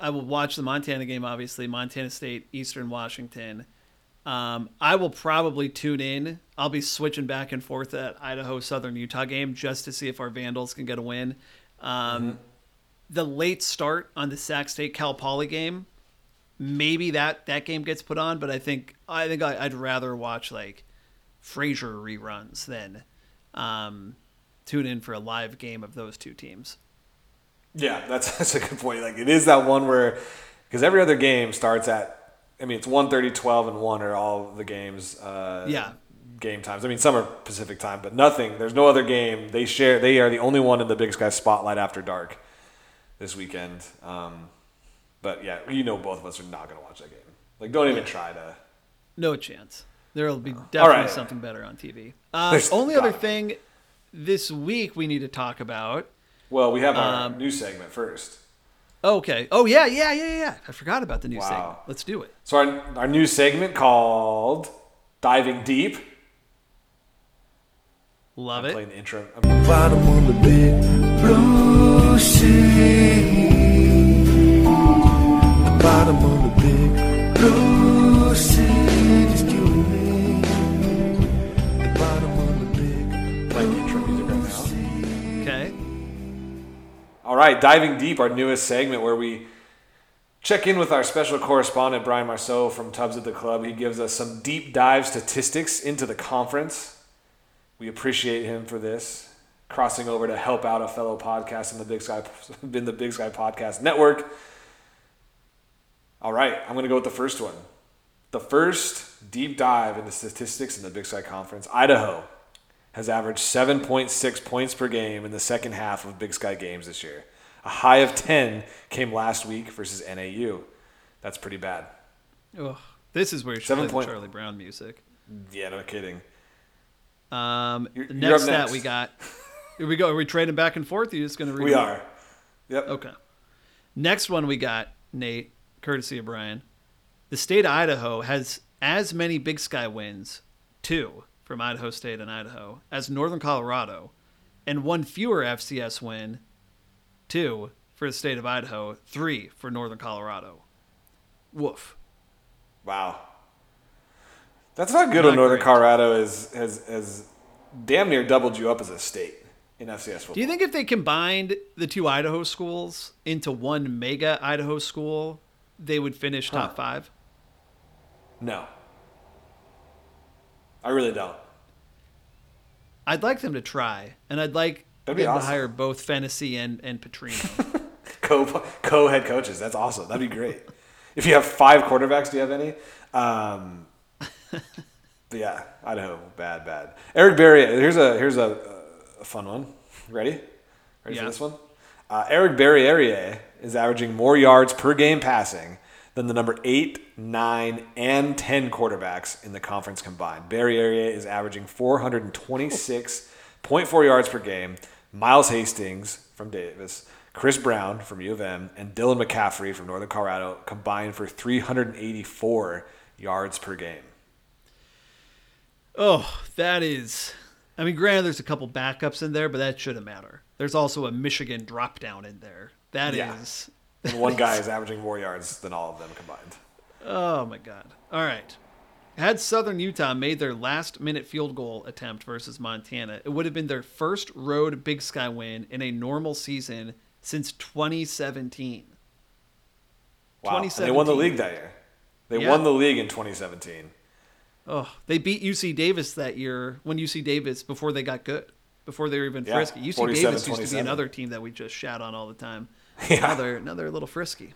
I will watch the Montana game, obviously, Montana State, Eastern Washington. Um, I will probably tune in. I'll be switching back and forth at Idaho Southern Utah game just to see if our Vandals can get a win. Um, The late start on the Sac State Cal Poly game, maybe that that game gets put on, but I think I think I, I'd rather watch like Frasier reruns than um, tune in for a live game of those two teams. Yeah, that's that's a good point. Like it is that one where because every other game starts at I mean it's 1:30, 12 and 1 are all the games uh Yeah. game times. I mean some are Pacific time, but nothing. There's no other game. They share they are the only one in the Big Sky spotlight after dark this weekend. Um but yeah, you know both of us are not going to watch that game. Like don't even try to No chance. There will be definitely right. something better on TV. Uh, only other God. thing this week we need to talk about. Well, we have our Um, new segment first. Okay. Oh yeah, yeah, yeah, yeah. I forgot about the new Wow. segment. Let's do it. So our our new segment called Diving Deep. Love I'm it. playing the intro. I'm right, diving deep, our newest segment where we check in with our special correspondent Brian Marceau from Tubs at the Club. He gives us some deep dive statistics into the conference. We appreciate him for this, crossing over to help out a fellow podcast in the Big Sky in the Big Sky Podcast Network. All right, I'm going to go with the first one. The first deep dive into statistics in the Big Sky Conference. Idaho has averaged 7.6 points per game in the second half of Big Sky games this year. A high of 10 came last week versus NAU. That's pretty bad. Ugh. This is where you should Seven play point- Charlie Brown music. Yeah, no kidding. Um, You're- the you're next we got. Here we go. Are we trading back and forth? Are you just going to read We them? are. Yep. Okay. Next one we got, Nate, courtesy of Brian. The state of Idaho has as many Big Sky wins, two from Idaho State and Idaho, as Northern Colorado, and one fewer FCS win, two for the state of Idaho, three for Northern Colorado. Woof. Wow. That's not good Not when Northern great. Colorado is, has, has damn near doubled you up as a state in FCS football. Do you think if they combined the two Idaho schools into one mega Idaho school, they would finish top Huh. five? No. I really don't. I'd like them to try, and I'd like That'd be them to awesome. hire both Phenicie and, and Petrino. Co co head coaches. That's awesome. That'd be great. if you have five quarterbacks, do you have any? Um, yeah, Idaho, bad, bad. Eric Barriere. Here's a here's a, a fun one. Ready? Ready Yeah. for this one? Uh, Eric Barriere is averaging more yards per game passing than the number eight, nine, and ten quarterbacks in the conference combined. Barriere is averaging 426.4 yards per game. Miles Hastings from Davis, Chris Brown from U of M, and Dylan McCaffrey from Northern Colorado combined for 384 yards per game. oh, that is. I mean, granted, there's a couple backups in there, but that shouldn't matter. There's also a Michigan drop down in there. That is. And one guy is averaging more yards than all of them combined. Oh my god. All right. Had Southern Utah made their last minute field goal attempt versus Montana, it would have been their first road Big Sky win in a normal season since 2017. Wow. And they won the league that year. They Yeah. won the league in 2017. Oh, they beat UC Davis that year when UC Davis before they got good, before they were even Yeah, frisky. UC Davis used to be another team that we just shout on all the time. Yeah. Now they're now they're a little frisky.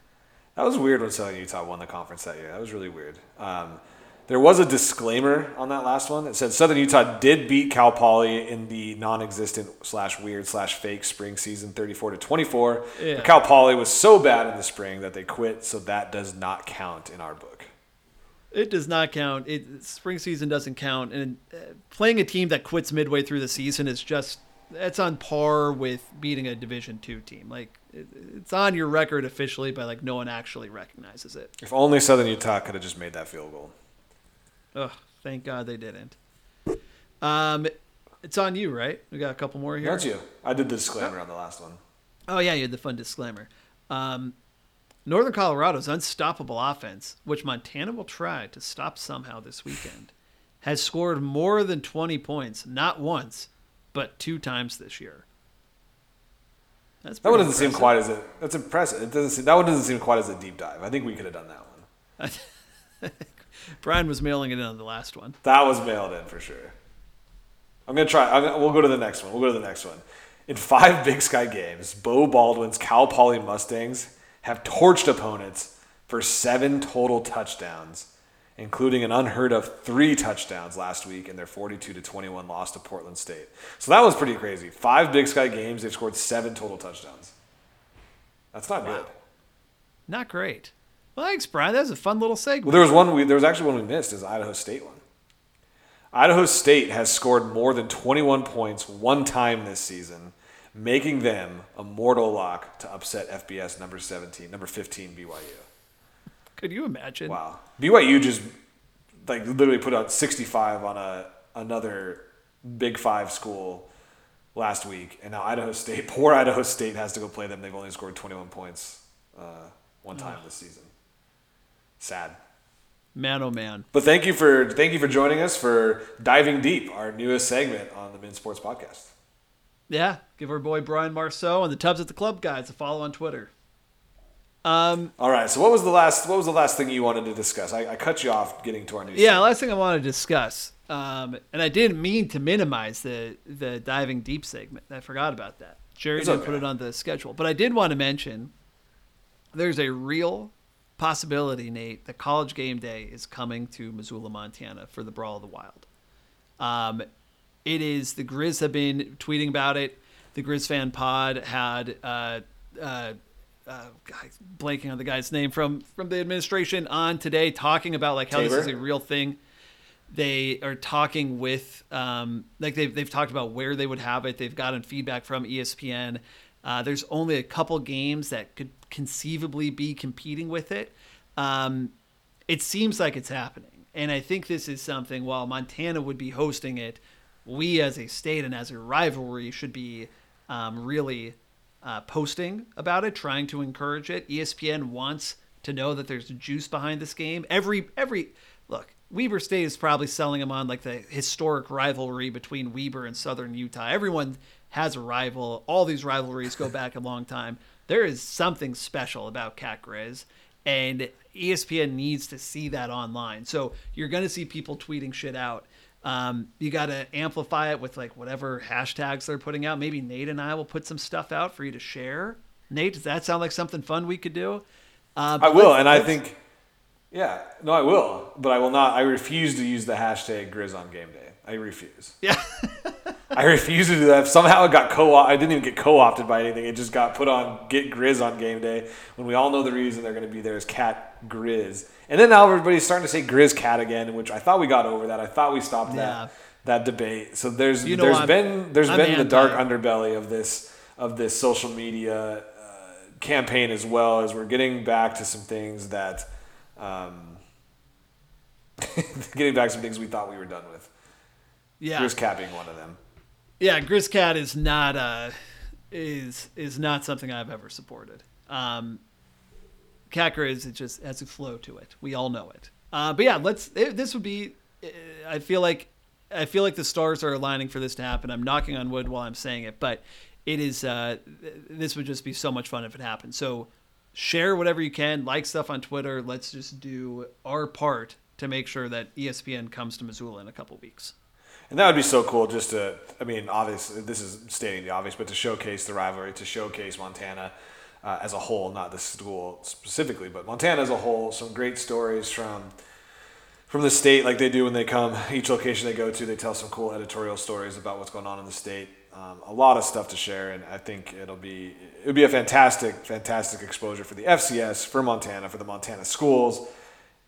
That was weird when Southern Utah won the conference that year. That was really weird. Um, there was a disclaimer on that last one that said Southern Utah did beat Cal Poly in the non-existent slash weird slash fake spring season, 34 to 24. Yeah. Cal Poly was so bad in the spring that they quit, so that does not count in our book. It does not count. It spring season doesn't count, and uh, playing a team that quits midway through the season is just that's on par with beating a Division two team. Like it, it's on your record officially, but like no one actually recognizes it. If only Southern Utah could have just made that field goal. Ugh, thank God they didn't. Um, it's on you, right? We got a couple more here. Don't you? I did the disclaimer on the last one. Oh yeah, you had the fun disclaimer. Um, Northern Colorado's unstoppable offense, which Montana will try to stop somehow this weekend, has scored more than 20 points, not once, but two times this year. That's That one doesn't seem quite as a. That's impressive. It doesn't. Seem, that one doesn't seem quite as a deep dive. I think we could have done that one. Brian was mailing it in on the last one. That was mailed in for sure. I'm gonna try. I'm gonna, we'll go to the next one. We'll go to the next one. In five Big Sky games, Beau Baldwin's Cal Poly Mustangs have torched opponents for seven total touchdowns, including an unheard of three touchdowns last week in their 42 to 21 loss to Portland State. So that was pretty crazy. Five Big Sky games, they've scored seven total touchdowns. That's not good. Not great. Well, thanks, Brian. That was a fun little segment. Well, there was one. We, there was actually one we missed. Is Idaho State one. Idaho State has scored more than 21 points one time this season, making them a mortal lock to upset FBS number 17, number 15 BYU. Could you imagine? Wow, BYU just like literally put out 65 on a another Big Five school last week, and now Idaho State, poor Idaho State, has to go play them. They've only scored 21 points uh, one time this season. Sad. Man, oh man. But thank you for thank you for joining us for diving deep, our newest segment on the Mint Sports Podcast. Yeah, give our boy Brian Marceau and the Tubs at the Club guys a follow on Twitter. Um, All right. So what was the last what was the last thing you wanted to discuss? I, I cut you off getting to our new. yeah, last thing I want to discuss, um, and I didn't mean to minimize the the diving deep segment. I forgot about that. Jerry It's didn't okay. put it on the schedule, but I did want to mention there's a real possibility, Nate, that College Game Day is coming to Missoula, Montana for the Brawl of the Wild. Um, it is the Grizz have been tweeting about it. The Grizz fan pod had uh, uh, uh, God, blanking on the guy's name from from the administration on today, talking about like how this is a real thing. They are talking with um, like they've they've talked about where they would have it. They've gotten feedback from ESPN. Uh, there's only a couple games that could conceivably be competing with it. Um, it seems like it's happening, and I think this is something. While Montana would be hosting it, we as a state and as a rivalry should be um, really uh, posting about it, trying to encourage it. ESPN wants to know that there's juice behind this game. Every every look, Weber State is probably selling them on like the historic rivalry between Weber and Southern Utah. Everyone has a rival. All these rivalries go back a long time. There is something special about Cat Grizz, and ESPN needs to see that online. So you're going to see people tweeting shit out. Um, you got to amplify it with like whatever hashtags they're putting out. Maybe Nate and I will put some stuff out for you to share. Nate, does that sound like something fun we could do? Uh, I will, and I think, yeah, no, I will, but I will not. I refuse to use the hashtag Grizz on game day. I refuse. yeah. I refuse to do that. Somehow it got co. I didn't even get co opted by anything. It just got put on Get Grizz on game day when we all know the reason they're going to be there is Cat Grizz. And then now everybody's starting to say Grizz Cat again, which I thought we got over that. I thought we stopped Yeah. that that debate. So there's You know there's I'm- been there's I'm been the dark underbelly of this of this social media uh, campaign as well as we're getting back to some things that um, getting back to some things we thought we were done with. Yeah. Grizz Cat being one of them. Yeah, Grizzcat is not uh is is not something I've ever supported. Um Grizz it just has a flow to it. We all know it. Uh, but yeah, let's. It, this would be. uh, I feel like I feel like the stars are aligning for this to happen. I'm knocking on wood while I'm saying it, but it is. Uh, this would just be so much fun if it happened. So share whatever you can, like stuff on Twitter. Let's just do our part to make sure that ESPN comes to Missoula in a couple weeks. And that would be so cool just to, I mean, obviously, this is stating the obvious, but to showcase the rivalry, to showcase Montana uh, as a whole, not the school specifically, but Montana as a whole. Some great stories from from the state, like they do when they come. Each location they go to, they tell some cool editorial stories about what's going on in the state. Um, a lot of stuff to share, and I think it'll be it would be a fantastic, fantastic exposure for the FCS, for Montana, for the Montana schools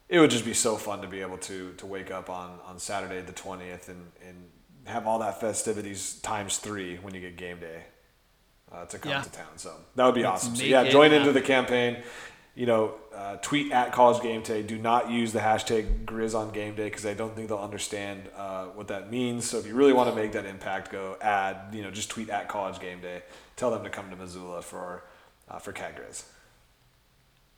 it would just be so fun to be able to to wake up on on Saturday the twentieth and and have all that festivities times three when you get game day uh, to come Yeah. to town. So that would be Let's awesome. So yeah, join into happen. the campaign. You know, uh, tweet at College Game Day. Do not use the hashtag Grizz on Game Day because I don't think they'll understand uh, what that means. So if you really want to make that impact, go add. You know, just tweet at College Game Day. Tell them to come to Missoula for uh, for Cat Grizz.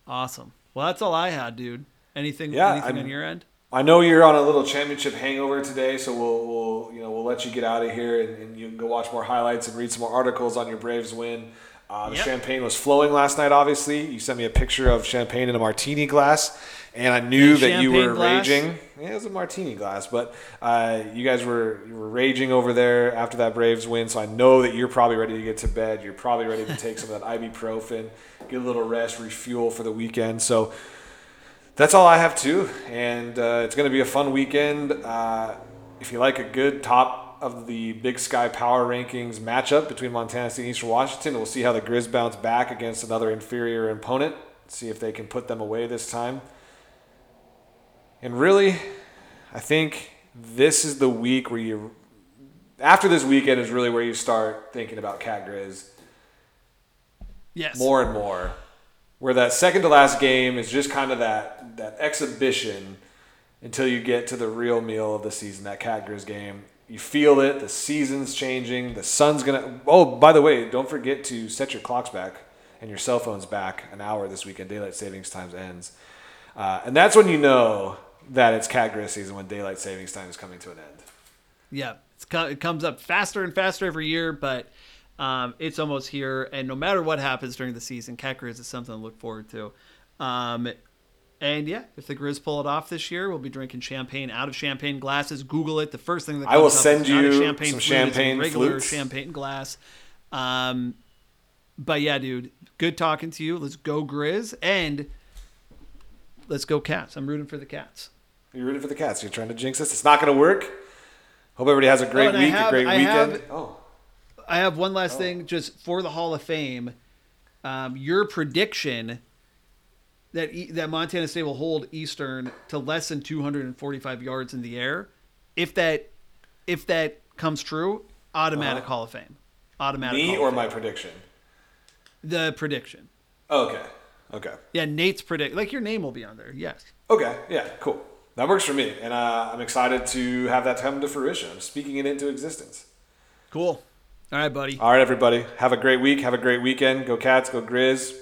Awesome. Well, that's all I had, dude. Anything? Yeah, anything I'm- on your end? I know you're on a little championship hangover today, so we'll, we'll you know we'll let you get out of here and, and you can go watch more highlights and read some more articles on your Braves win. Uh, the Yep. champagne was flowing last night. Obviously, you sent me a picture of champagne in a martini glass, and I knew A that you were glass? raging. Yeah, it was a martini glass, but uh, you guys were you were raging over there after that Braves win. So I know that you're probably ready to get to bed. You're probably ready to take some of that ibuprofen, get a little rest, refuel for the weekend. So that's all I have too, and uh, it's going to be a fun weekend. Uh, if you like a good top of the Big Sky Power Rankings matchup between Montana State and Eastern Washington, we'll see how the Grizz bounce back against another inferior opponent. See if they can put them away this time. And really, I think this is the week where you, after this weekend, is really where you start thinking about Cat Grizz Yes. more and more where that second to last game is just kind of that that exhibition until you get to the real meal of the season that cat grizz game you feel it the season's changing the sun's gonna oh by the way don't forget to set your clocks back and your cell phones back an hour this weekend daylight savings times ends uh, and that's when you know that it's cat grizz season when daylight savings time is coming to an end Yeah, co- it comes up faster and faster every year, but um, it's almost here. And no matter what happens during the season, Cat Grizz is something to look forward to. Um, and yeah, if the Grizz pull it off this year, we'll be drinking champagne out of champagne glasses. Google it. The first thing that I comes will send you champagne some flute, champagne regular flutes. champagne glass. Um, but yeah, dude, good talking to you. Let's go Grizz and let's go Cats. I'm rooting for the Cats. you're rooting for the cats you're trying to jinx us it's not going to work hope everybody has a great I week have- a great I weekend have- oh I have one last thing just for the Hall of Fame. um, your prediction that E- that Montana State will hold Eastern to less than 245 yards in the air, if that if that comes true, automatic Hall of Fame. Automatic. Uh-huh. Me or my prediction? the prediction? Okay. Okay. Yeah, Nate's predict. Like your name will be on there. Yes. Okay. Yeah. Cool. That works for me, and uh, I'm excited to have that come to fruition. I'm speaking it into existence. Cool. All right, buddy. All right, everybody. Have a great week. Have a great weekend. Go Cats. Go Grizz.